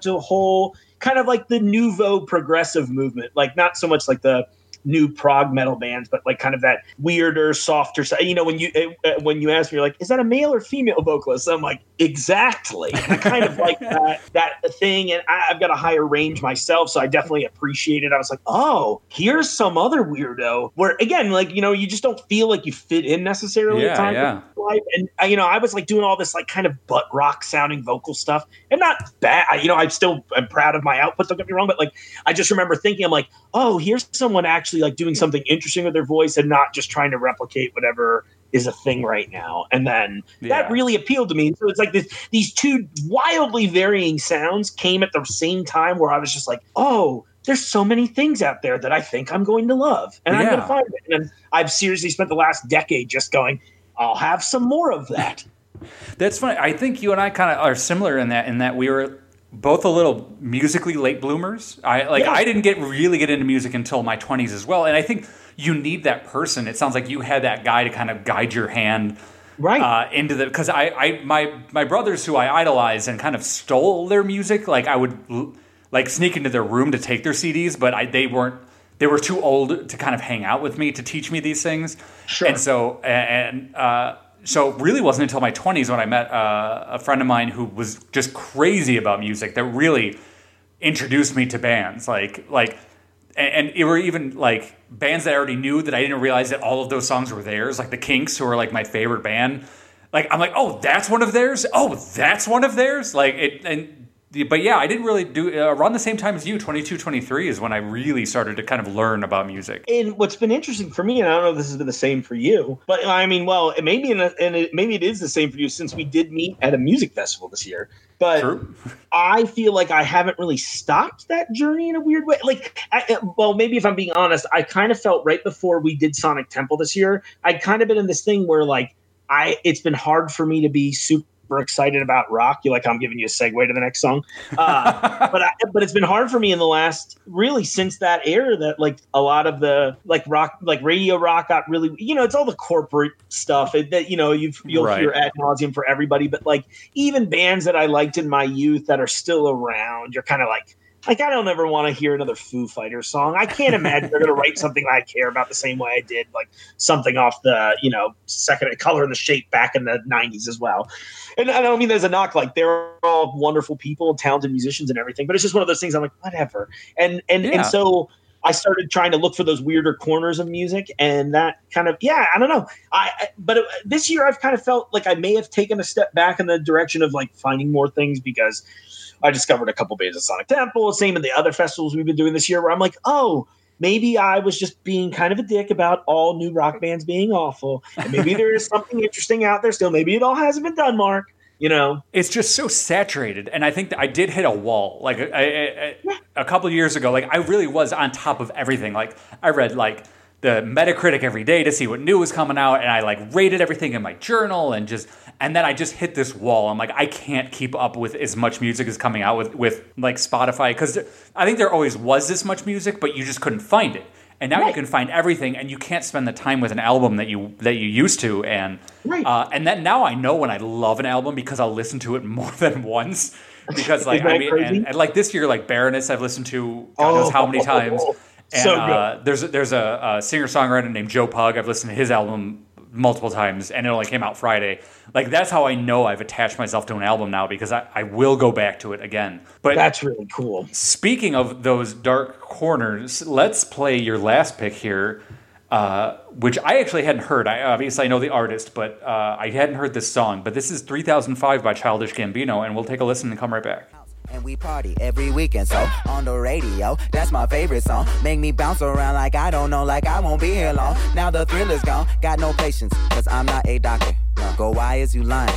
to a whole kind of like the nouveau progressive movement like not so much like the new prog metal bands but like kind of that weirder softer side you know when you uh, when you ask me you're like is that a male or female vocalist i'm like exactly i kind of like that that thing and I, i've got a higher range myself so i definitely appreciate it i was like oh here's some other weirdo where again like you know you just don't feel like you fit in necessarily
Yeah,
at times
yeah.
life. And you know, I was like doing all this like kind of butt rock sounding vocal stuff, and not bad. I- You know, I'm still I'm proud of my output. Don't get me wrong, but like I just remember thinking, I'm like, oh, here's someone actually like doing something interesting with their voice and not just trying to replicate whatever is a thing right now. And then
Yeah.
that really appealed to me. So it's like this, these two wildly varying sounds came at the same time where I was just like, oh. There's so many things out there that I think I'm going to love, and I'm going to find it. And I've seriously spent the last decade just going, I'll have some more of that.
That's funny. I think you and I kind of are similar in that in that we were both a little musically late bloomers. I like
Yeah.
I didn't get really get into music until my 20s as well. And I think you need that person. It sounds like you had that guy to kind of guide your hand
Right.
uh, into the because I, I my my brothers who I idolize and kind of stole their music. Like I would like sneak into their room to take their CDs, but I, they weren't. They were too old to kind of hang out with me to teach me these things.
Sure.
And so and uh, so it really wasn't until my twenties when I met uh, a friend of mine who was just crazy about music that really introduced me to bands like like and, and it were even like bands that I already knew that I didn't realize that all of those songs were theirs, like the Kinks, who are like my favorite band. Like I'm like, oh, that's one of theirs. Oh, that's one of theirs. Like it, and but yeah, I didn't really do uh, around the same time as you. 22, 23 is when I really started to kind of learn about music.
And what's been interesting for me, and I don't know if this has been the same for you, but I mean, well, it may be, in a, and it, maybe it is the same for you since we did meet at a music festival this year. But
True.
I feel like I haven't really stopped that journey in a weird way. Like, I, well, maybe if I'm being honest, I kind of felt right before we did Sonic Temple this year, I'd kind of been in this thing where like I, it's been hard for me to be super excited about rock. You like I'm giving you a segue to the next song, uh, but I, but it's been hard for me in the last really since that era that like a lot of the like rock like radio rock got really you know it's all the corporate stuff that you know you've you'll
Right.
hear ad nauseum for everybody, but like even bands that I liked in my youth that are still around, you're kind of like. Like I don't ever want to hear another Foo Fighters song. I can't imagine they're going to write something I care about the same way I did, like something off the you know second color and the shape back in the '90s as well and I don't mean there's a knock. Like they're all wonderful people, talented musicians, and everything. But it's just one of those things. I'm like, whatever. And and
Yeah.
and so I started trying to look for those weirder corners of music, and that kind of yeah, I don't know. I but it, this year I've kind of felt like I may have taken a step back in the direction of like finding more things because I discovered a couple bands at Sonic Temple. Same in the other festivals we've been doing this year, where I'm like, oh. Maybe I was just being kind of a dick about all new rock bands being awful. And maybe there is something interesting out there still. Maybe it all hasn't been done, Mark. You know,
it's just so saturated and i think that i did hit a wall like a couple years ago like i really was on top of everything like i read like the metacritic every day to see what new was coming out and i like rated everything in my journal and just and then i just hit this wall i'm like i can't keep up with as much music as coming out with with like spotify because i think there always was this much music but you just couldn't find it and now you can find everything and you can't spend the time with an album that you that you used to and
Right.
uh, and then now I know when I love an album because I'll listen to it more than once. Because like I mean, and, and like this year, like Baroness, I've listened to God knows how many
Oh,
times. And
so
uh, there's there's a, a singer songwriter named Joe Pug. I've listened to his album multiple times, and it only came out Friday. Like that's how I know I've attached myself to an album now because I, I will go back to it again. But
that's really cool.
Speaking of those dark corners, let's play your last pick here, uh, which I actually hadn't heard. I obviously I know the artist, but uh, I hadn't heard this song. But this is 3005 by Childish Gambino, and we'll take a listen and come right back.
And we party every weekend, so on the radio, that's my favorite song. Make me bounce around like I don't know, like I won't be here long. Now the thrill is gone, got no patience, cause I'm not a doctor. Go, why is you lying?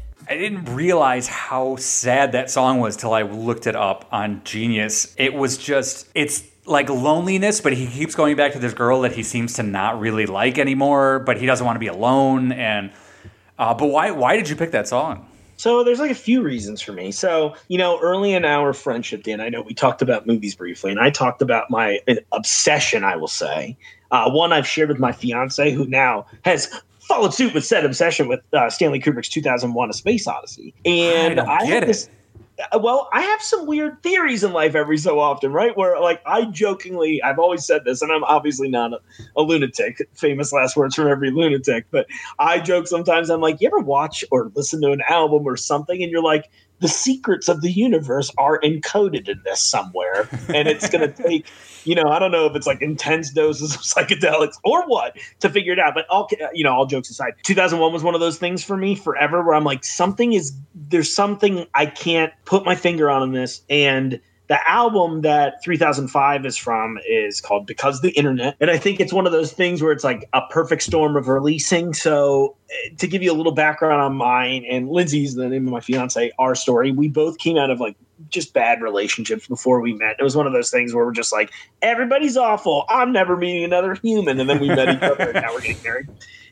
I didn't realize how sad that song was till I looked it up on Genius. It was just, it's like loneliness, but he keeps going back to this girl that he seems to not really like anymore, but he doesn't want to be alone. And, uh, but why, why did you pick that song?
So there's like a few reasons for me. So, you know, early in our friendship, Dan, I know we talked about movies briefly, and I talked about my obsession, I will say. Uh, one I've shared with my fiance, who now has followed suit with said obsession with uh, Stanley Kubrick's 2001 A Space Odyssey. And
I
I,
it.
this. uh, Well, I have some weird theories in life every so often, right? Where, like, I jokingly, I've always said this, and I'm obviously not a, a lunatic, famous last words from every lunatic, but I joke sometimes. I'm like, you ever watch or listen to an album or something, and you're like, the secrets of the universe are encoded in this somewhere, and it's going to take, you know, I don't know if it's like intense doses of psychedelics or what to figure it out. But all, you know, all jokes aside, 2001 was one of those things for me forever, where I'm like, something is there's something I can't put my finger on in this, and The album that 3005 is from is called Because the Internet. And I think it's one of those things where it's like a perfect storm of releasing. So, eh, to give you a little background on mine and Lindsay's the name of my fiance, our story, we both came out of like just bad relationships before we met. It was one of those things where we're just like, everybody's awful. I'm never meeting another human. And then we met each other and now we're getting married.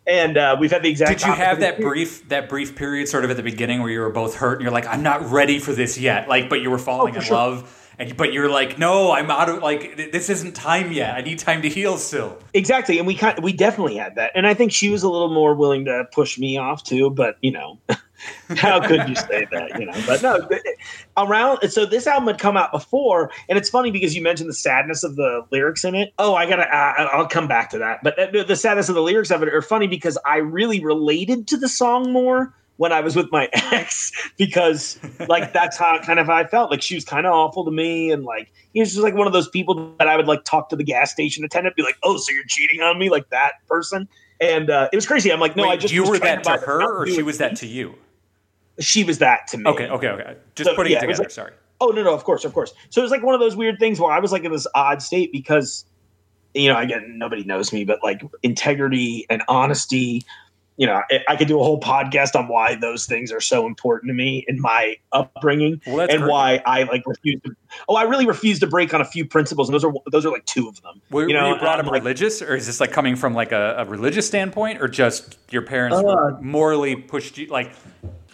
And uh, we've had the exact
Did you have that brief that brief period sort of at the beginning where you were both hurt and you're like, I'm not ready for this yet, like, but you were falling
Oh,
in
sure.
love, and but you're like, no, I'm out of like th- this isn't time yet. I need time to heal still.
Exactly, and we kind of, we definitely had that, and I think she was a little more willing to push me off too. But you know, how could you say that? You know, but no, around. So this album had come out before, and it's funny because you mentioned the sadness of the lyrics in it. Oh, I gotta, uh, I'll come back to that. But uh, the sadness of the lyrics of it are funny because I really related to the song more when I was with my ex because like that's how kind of how I felt. Like she was kind of awful to me, and like he was just like one of those people that I would like talk to the gas station attendant, be like, "Oh, so you're cheating on me?" Like that person. And uh, it was crazy. I'm like, no,
Wait,
I just
you were that
buy
to
the
her, or she
and
was that to you?
She was that to me.
Okay, okay, okay. Just
So,
putting
yeah,
it
it
together.
like-
sorry.
Oh no, no, of course, of course. So it was like one of those weird things where I was like in this odd state because, you know, again, nobody knows me, but like integrity and honesty. You know, I, I could do a whole podcast on why those things are so important to me in my upbringing,
Well,
and
great.
why I like refuse to. Oh, I really refuse to break on a few principles, and those are those are like two of them.
Were
you know,
were you brought up
like,
religious, or is this like coming from like a, a religious standpoint, or just your parents
Uh,
morally pushed you, like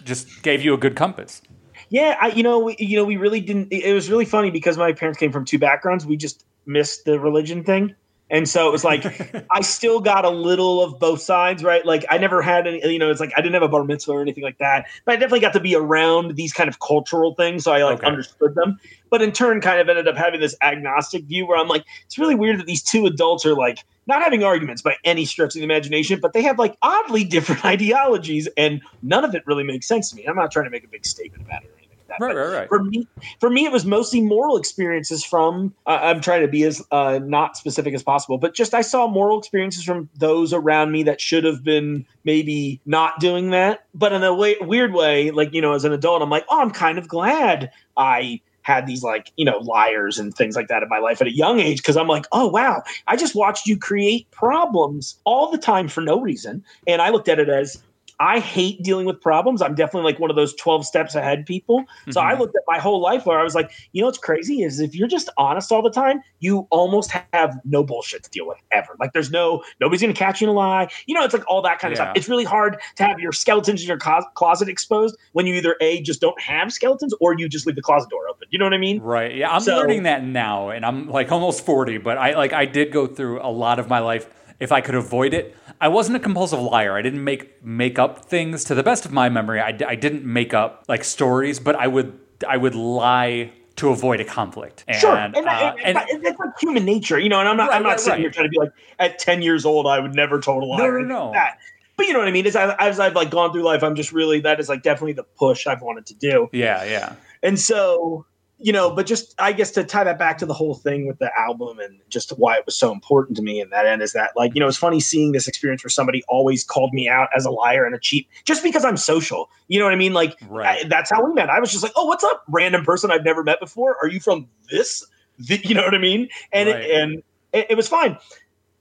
just gave you a good compass?
Yeah, I, you know, we, you know, we really didn't. It was really funny because my parents came from two backgrounds. We just missed the religion thing, and so it was like I still got a little of both sides, right? Like I never had any, you know, it's like I didn't have a bar mitzvah or anything like that, but I definitely got to be around these kind of cultural things, so I like
Okay.
understood them. But in turn, kind of ended up having this agnostic view where I'm like, it's really weird that these two adults are like not having arguments by any stretch of the imagination, but they have like oddly different ideologies, and none of it really makes sense to me. I'm not trying to make a big statement about it or anything like that.
Right,
but
right, right.
for me for me it was mostly moral experiences from uh, i'm trying to be as uh, not specific as possible but just i saw moral experiences from those around me that should have been maybe not doing that but in a way, weird way like you know as an adult i'm like oh i'm kind of glad i had these like you know liars and things like that in my life at a young age because i'm like oh wow i just watched you create problems all the time for no reason and i looked at it as I hate dealing with problems. I'm definitely like one of those 12 steps ahead people. So I
Mhm.
looked at my whole life where I was like, you know what's crazy is if you're just honest all the time, you almost have no bullshit to deal with ever. Like there's no nobody's gonna catch you in a lie. You know, it's like all that kind of stuff. It's really hard to have your skeletons in your cos- closet exposed when you either a just don't have skeletons or you just leave the closet door open. You know what I mean?
Right. Yeah, I'm
So-
learning that now, and I'm like almost 40, but I like I did go through a lot of my life. If I could avoid it, I wasn't a compulsive liar. I didn't make make up things. To the best of my memory, I didn't make up like stories, but I would I would lie to avoid a conflict. And,
Sure, and,
uh,
and,
and-
and that's like human nature, you know. And I'm not,
Right,
I'm not
right,
sitting
right.
here trying to be like, at 10 years old, I would never told a lie.
No, no, no.
That. But you know what I mean? As, I, as I've like gone through life, I'm just really that is like definitely the push I've wanted to do.
yeah, yeah.
And so, you know, but just I guess to tie that back to the whole thing with the album and just why it was so important to me in that end is that like, you know, it's funny seeing this experience where somebody always called me out as a liar and a cheat just because I'm social. You know what I mean? Like
Right.
I, that's how we met. I was just like, "Oh, what's up, random person I've never met before? Are you from this?" thi- You know what I mean? And
Right.
it, and it, it was fine.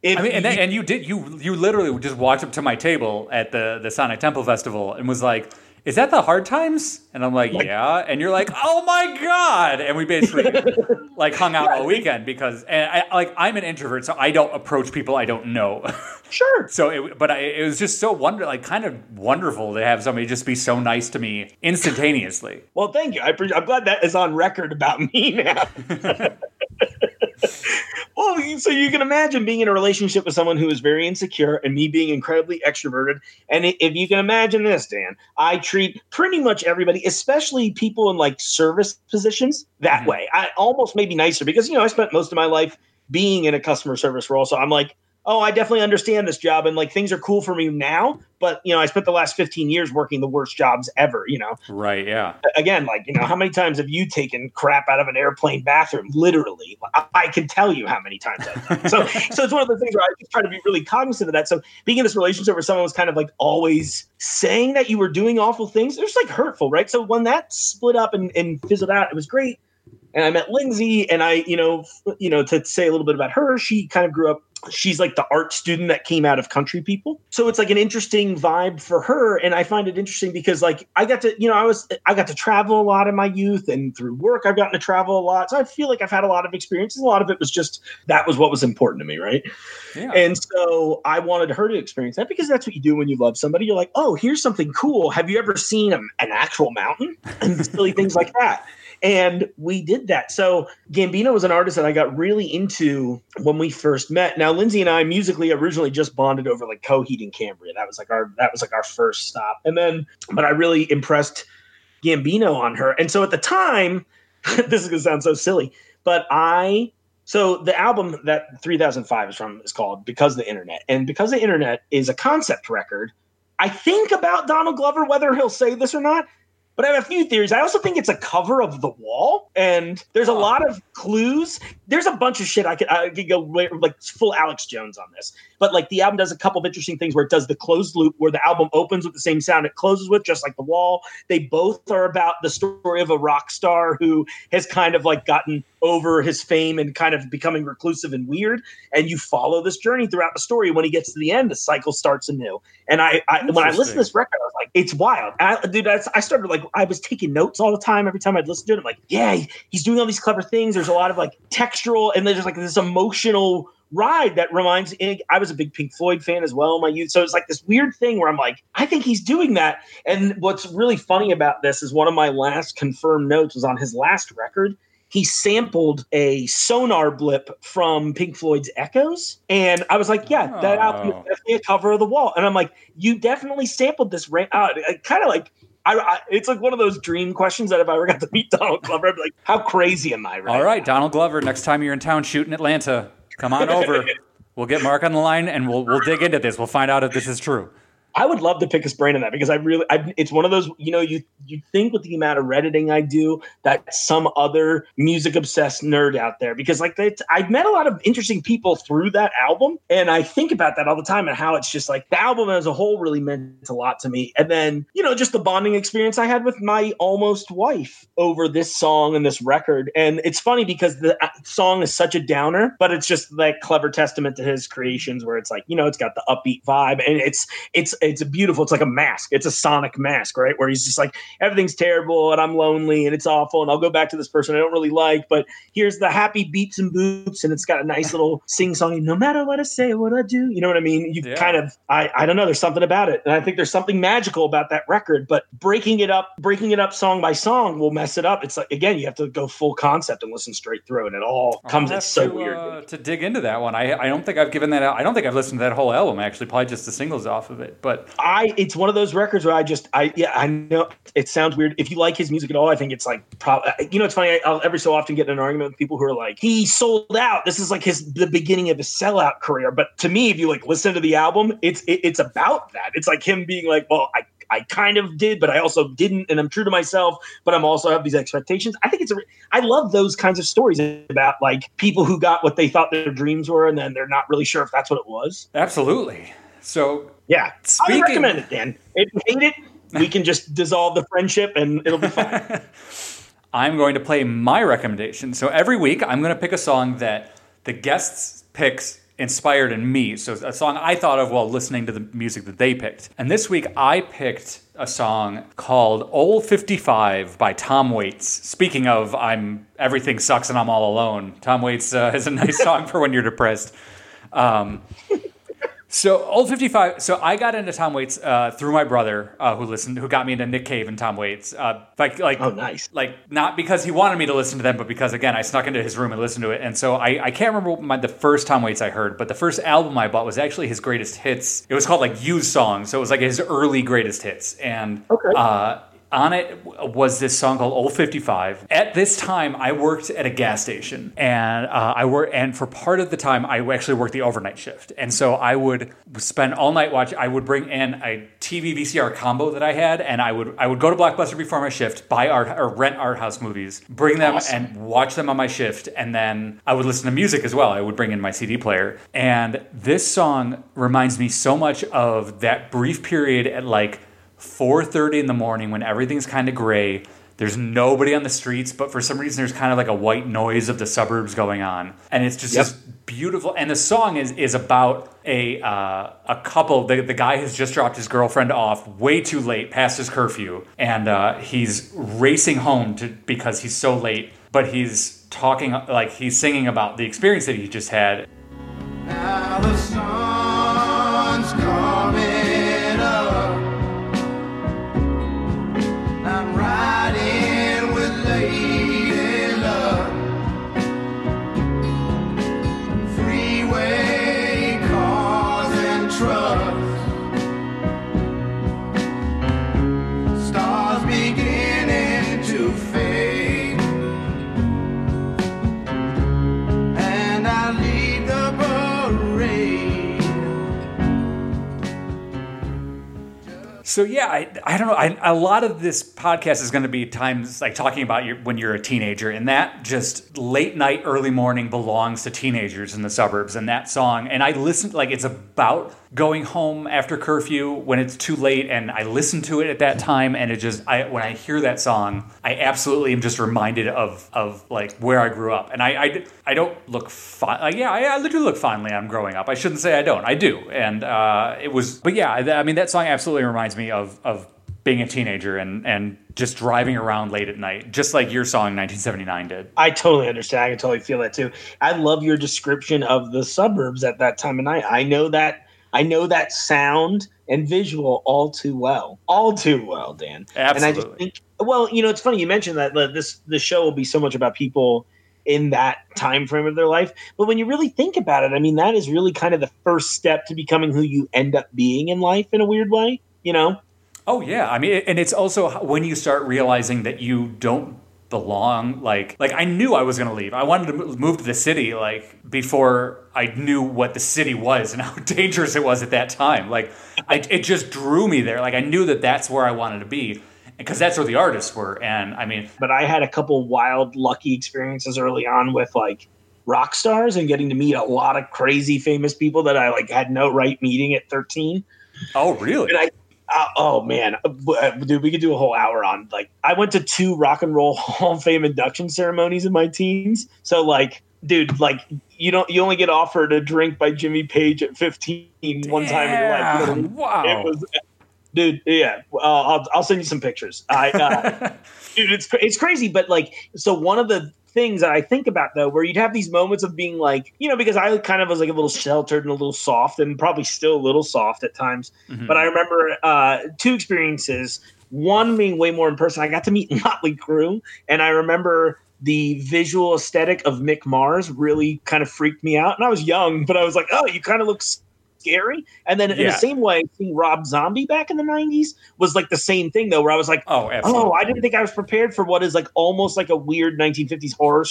If
I mean, and,
you-
and you did you you literally just walked up to my table at the the Sonic Temple Festival and was like, "Is that the Hard Times?" And I'm like, "Yeah." And you're like, "Oh my god!" And we basically like hung out all weekend because and I like I'm an introvert, so I don't approach people I don't know.
sure.
so it, but I, it was just so wonder like kind of wonderful to have somebody just be so nice to me instantaneously.
Well, thank you. I I'm glad that is on record about me now. well, so you can imagine being in a relationship with someone who is very insecure and me being incredibly extroverted. And if you can imagine this, Dan, I treat pretty much everybody, especially people in like service positions, that
Mhm.
way. I almost maybe nicer because, you know, I spent most of my life being in a customer service role. So I'm like, oh, I definitely understand this job and like things are cool for me now. But, you know, I spent the last 15 years working the worst jobs ever, you know
Right? Yeah.
again, like you know, how many times have you taken crap out of an airplane bathroom? Literally, I, I can tell you how many times. I've. So, so it's one of the things where I just try to be really cognizant of that. So, being in this relationship where someone was kind of like always saying that you were doing awful things, it was like hurtful, right? So when that split up and, and fizzled out, it was great. and I met Lindsay, and I, you know, you know, to say a little bit about her, she kind of grew up. She's like the art student that came out of Country People, so it's like an interesting vibe for her, and I find it interesting because like I got to, you know, I was I got to travel a lot in my youth, and through work I've gotten to travel a lot, so I feel like I've had a lot of experiences. A lot of it was just that was what was important to me, right?
Yeah.
And so I wanted her to experience that because that's what you do when you love somebody. You're like, oh, here's something cool. Have you ever seen a, an actual mountain? And silly things like that. And we did that. So Gambino was an artist that I got really into when we first met. Now Lindsay and I musically originally just bonded over like Coheed and Cambria. That was like our that was like our first stop. And then, but I really impressed Gambino on her. And so at the time, this is gonna sound so silly, but I so the album that 3005 is from is called Because the Internet. And Because the Internet is a concept record. I think about Donald Glover, whether he'll say this or not, but I have a few theories. I also think it's a cover of The Wall, and there's a lot of clues. There's a bunch of shit I could I could go like full Alex Jones on this. But like the album does a couple of interesting things where it does the closed loop, where the album opens with the same sound it closes with, just like The Wall. They both are about the story of a rock star who has kind of like gotten over his fame and kind of becoming reclusive and weird. And you follow this journey throughout the story. When he gets to the end, the cycle starts anew. And I, I when I listened to this record, I was like, it's wild. I, dude, I, I started like, I was taking notes all the time. Every time I'd listen to it, I'm like, yeah, he's doing all these clever things. There's a lot of like textural and there's like this emotional ride that reminds me I was a big Pink Floyd fan as well in my youth. So it's like this weird thing where I'm like, I think he's doing that. And what's really funny about this is one of my last confirmed notes was on his last record. He sampled a sonar blip from Pink Floyd's Echoes. And I was like, yeah, that album is
Oh.
definitely a cover of the wall. And I'm like, you definitely sampled this. Ra- uh, kind of like, I, I, it's like one of those dream questions that if I ever got to meet Donald Glover, I'd be like, how crazy am I? Right
All right, Donald Glover. Next time you're in town shooting Atlanta, come on over. we'll get Mark on the line and we'll we'll dig into this. We'll find out if this is true.
I would love to pick his brain on that because I really, I, it's one of those, you know, you you think with the amount of redditing I do that some other music obsessed nerd out there because like that, I've met a lot of interesting people through that album, and I think about that all the time and how it's just like the album as a whole really meant a lot to me, and then you know just the bonding experience I had with my almost wife over this song and this record, and it's funny because the uh, song is such a downer, but it's just like clever testament to his creations where it's like you know it's got the upbeat vibe and it's it's it's a beautiful it's like a mask it's a sonic mask right where he's just like everything's terrible and i'm lonely and it's awful and i'll go back to this person i don't really like but here's the happy beeps and boops and it's got a nice little sing song no matter what i say what i do you know what i mean you
Yeah.
kind of i i don't know there's something about it and i think there's something magical about that record but breaking it up breaking it up song by song will mess it up it's like again you have to go full concept and listen straight through and it all comes it's so
to,
weird
uh, to dig into that one. I I don't think I've given that. out. I don't think I've listened to that whole album actually. Probably just the singles off of it. But
I it's one of those records where I just I yeah I know it sounds weird. If you like his music at all, I think it's like probably you know it's funny. I'll every so often get in an argument with people who are like he sold out. This is like his the beginning of his sellout career. But to me, if you like listen to the album, it's it, it's about that. It's like him being like, well, I. I kind of did, but I also didn't, and I'm true to myself. But I'm also have these expectations. I think it's a. I love those kinds of stories about like people who got what they thought their dreams were, and then they're not really sure if that's what it was.
absolutely. So
Yeah, I
Speaking-
would recommend it, Dan. If you hate it, we can just dissolve the friendship and it'll be fine.
I'm going to play my recommendation. So every week, I'm going to pick a song that the guests picks inspired in me. So a song I thought of while listening to the music that they picked. And this week, I picked a song called "Old 55" by Tom Waits. Speaking of, I'm everything sucks and I'm all alone. Tom Waits uh, is a nice song for when you're depressed. Um, so old 55 so i got into tom waits uh, through my brother uh, who listened who got me into nick cave and tom waits uh, like like
Oh, nice.
like not because he wanted me to listen to them but because again i snuck into his room and listened to it and so i, I can't remember what my, the first tom waits i heard but the first album i bought was actually his greatest hits it was called like used songs so it was like his early greatest hits and
Okay.
On it was this song called Old 55. At this time, I worked at a gas station, and uh, I work, and for part of the time, I actually worked the overnight shift, and so I would spend all night watching. I would bring in a TV VCR combo that I had, and I would I would go to Blockbuster before my shift, buy art or rent art house movies, bring them
Awesome.
and watch them on my shift, and then I would listen to music as well. I would bring in my CD player, and this song reminds me so much of that brief period at like 4:30 in the morning when everything's kind of gray There's nobody on the streets, but for some reason there's kind of like a white noise of the suburbs going on, and it's just
Yep.
this beautiful. And the song is is about a uh, a couple. The, the guy has just dropped his girlfriend off way too late, past his curfew, and uh, he's racing home to because he's so late. But he's talking like he's singing about the experience that he just had, So yeah, I, I don't know. I, a lot of this podcast is going to be times like talking about your, when you're a teenager, and that just late night, early morning belongs to teenagers in the suburbs. And that song, and I listened like it's about going home after curfew when it's too late, and I listen to it at that time, and it just I when I hear that song, I absolutely am just reminded of of like where I grew up, and I I, I don't look fond. Like, yeah, I, I do look fondly on growing up. I shouldn't say I don't. I do, and uh, it was, but yeah, I I mean that song absolutely reminds me of of being a teenager and and just driving around late at night, just like your song 1979 did.
I totally understand. I can totally feel that too. I love your description of the suburbs at that time of night. I know that I know that sound and visual all too well. All too well, Dan. Absolutely. And I just think well, you know, it's funny you mentioned that this the show will be so much about people in that time frame of their life. But when you really think about it, I mean that is really kind of the first step to becoming who you end up being in life in a weird way, you know?
Oh yeah, I mean, and it's also when you start realizing that you don't belong. Like, like I knew I was going to leave. I wanted to move to the city, like before I knew what the city was and how dangerous it was at that time. Like, I, it just drew me there. Like, I knew that that's where I wanted to be because that's where the artists were. And I mean,
but I had a couple wild, lucky experiences early on with like rock stars and getting to meet a lot of crazy famous people that I like had no right meeting at 13.
oh really?
And I, uh, oh man, Uh, dude, we could do a whole hour on like I went to two rock and roll Hall of Fame induction ceremonies in my teens. So like, dude, like you don't you only get offered a drink by Jimmy Page at 15 one time in your life. You know what I mean?
Damn, Wow.
It was, dude. Yeah, uh, I'll I'll send you some pictures. I, uh, dude, it's it's crazy. But like, so one of the things that I think about though, where you'd have these moments of being like, you know, because I kind of was like a little sheltered and a little soft, and probably still a little soft at times.
Mhm.
But I remember uh, two experiences. One being way more in person. I got to meet Motley Crue, and I remember the visual aesthetic of Mick Mars really kind of freaked me out. And I was young, but I was like, oh, you kind of look scary. And then in
Yeah.
the same way, seeing Rob Zombie back in the '90s was like the same thing, though, where I was like,
oh, absolutely.
oh, I didn't think I was prepared for what is like almost like a weird 1950s horror.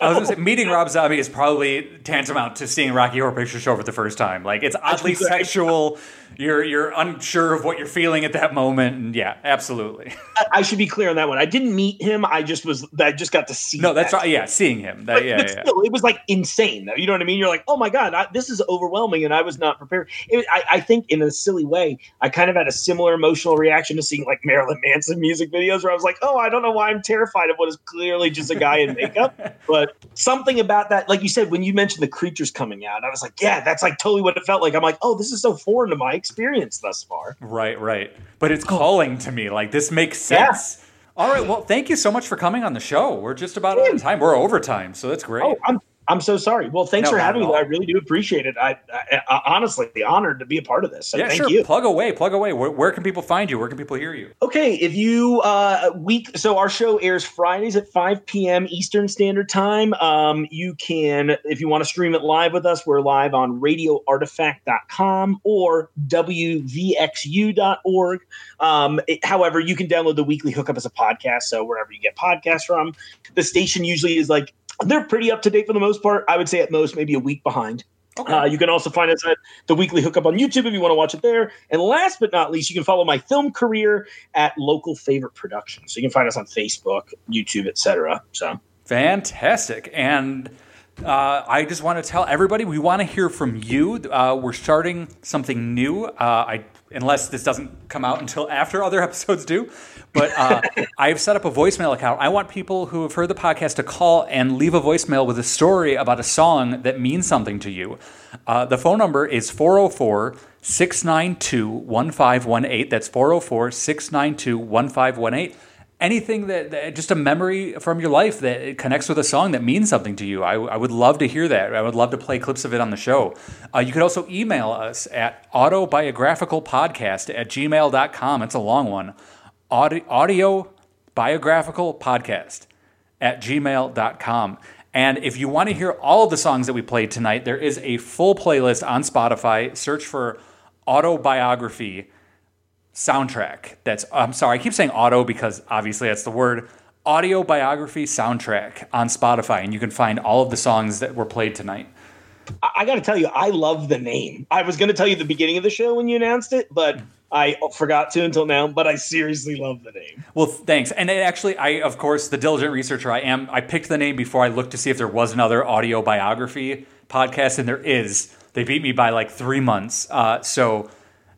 I was gonna say, meeting Rob Zombie is probably tantamount to seeing Rocky Horror Picture Show for the first time. Like it's oddly sexual. You're you're unsure of what you're feeling at that moment, and yeah, absolutely.
I, I should be clear on that one. I didn't meet him. I just was. I just got to see.
No, that's
that.
right. Yeah, seeing him. That,
But,
yeah,
but
yeah.
still, it was like insane, though. You know what I mean? You're like, oh my god, I, this is overwhelming, and I was not prepared. It, I, I think, in a silly way, I kind of had a similar emotional reaction to seeing like Marilyn Manson music videos, where I was like, oh, I don't know why I'm terrified of what is clearly just a guy in makeup, but something about that, like you said, when you mentioned the creatures coming out, I was like, yeah, that's like totally what it felt like. I'm like, oh, this is so foreign to my experience thus far.
Right, right. But it's calling to me. Like this makes
Yeah.
sense. All right. Well, thank you so much for coming on the show. We're just about out of time. We're overtime, so that's great.
Oh, I'm I'm so sorry. Well, thanks
No,
for having me. I really do appreciate it. I, I, I honestly honored to be a part of this. So
yeah,
thank
sure.
you.
Plug away, plug away. Where, where can people find you? Where can people hear you?
Okay, if you uh week so our show airs Fridays at 5 p.m. Eastern Standard Time. Um you can if you want to stream it live with us, we're live on radioartifact.com or wvxu.org. Um it- however, you can download the weekly hookup as a podcast, so wherever you get podcasts from. The station usually is like they're pretty up to date for the most part. I would say at most maybe a week behind.
Okay.
Uh, you can also find us at the Weekly Hookup on YouTube if you want to watch it there. And last but not least, you can follow my film career at Local Favorite Productions. So you can find us on Facebook, YouTube, etc. So
Fantastic. And uh, I just want to tell everybody we want to hear from you. Uh, we're starting something new. Uh, I unless this doesn't come out until after other episodes do. But uh, I've set up a voicemail account. I want people who have heard the podcast to call and leave a voicemail with a story about a song that means something to you. Uh, the phone number is 404 692 1518. That's 404 692 1518 anything that, that, just a memory from your life that connects with a song that means something to you. I, I, would love to hear that. I would love to play clips of it on the show. Uh, you could also email us at autobiographicalpodcast at gmail.com. It's a long one. Audio, biographical podcast at gmail.com. And if you want to hear all of the songs that we played tonight, there is a full playlist on Spotify. Search for autobiography soundtrack. That's I'm sorry, I keep saying auto because obviously that's the word. Audio biography soundtrack on Spotify, and you can find all of the songs that were played tonight.
I got to tell you, I love the name. I was going to tell you the beginning of the show when you announced it, but I forgot to until now. But I seriously love the name.
Well, thanks. And it actually, I of course, the diligent researcher I am, I picked the name before I looked to see if there was another audio biography podcast, and there is. They beat me by like three months. Uh, so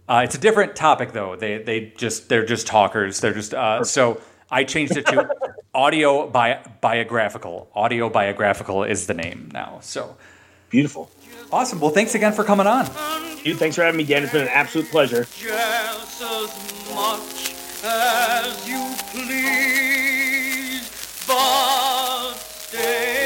uh, it's a different topic though. They they just they're just talkers. They're just uh, so I changed it to audio bi- biographical. Audio biographical is the name now. So
beautiful.
Awesome. Well, thanks again for coming on.
Dude, thanks for having me again. It's been an absolute pleasure.
Just as much as you please, but stay.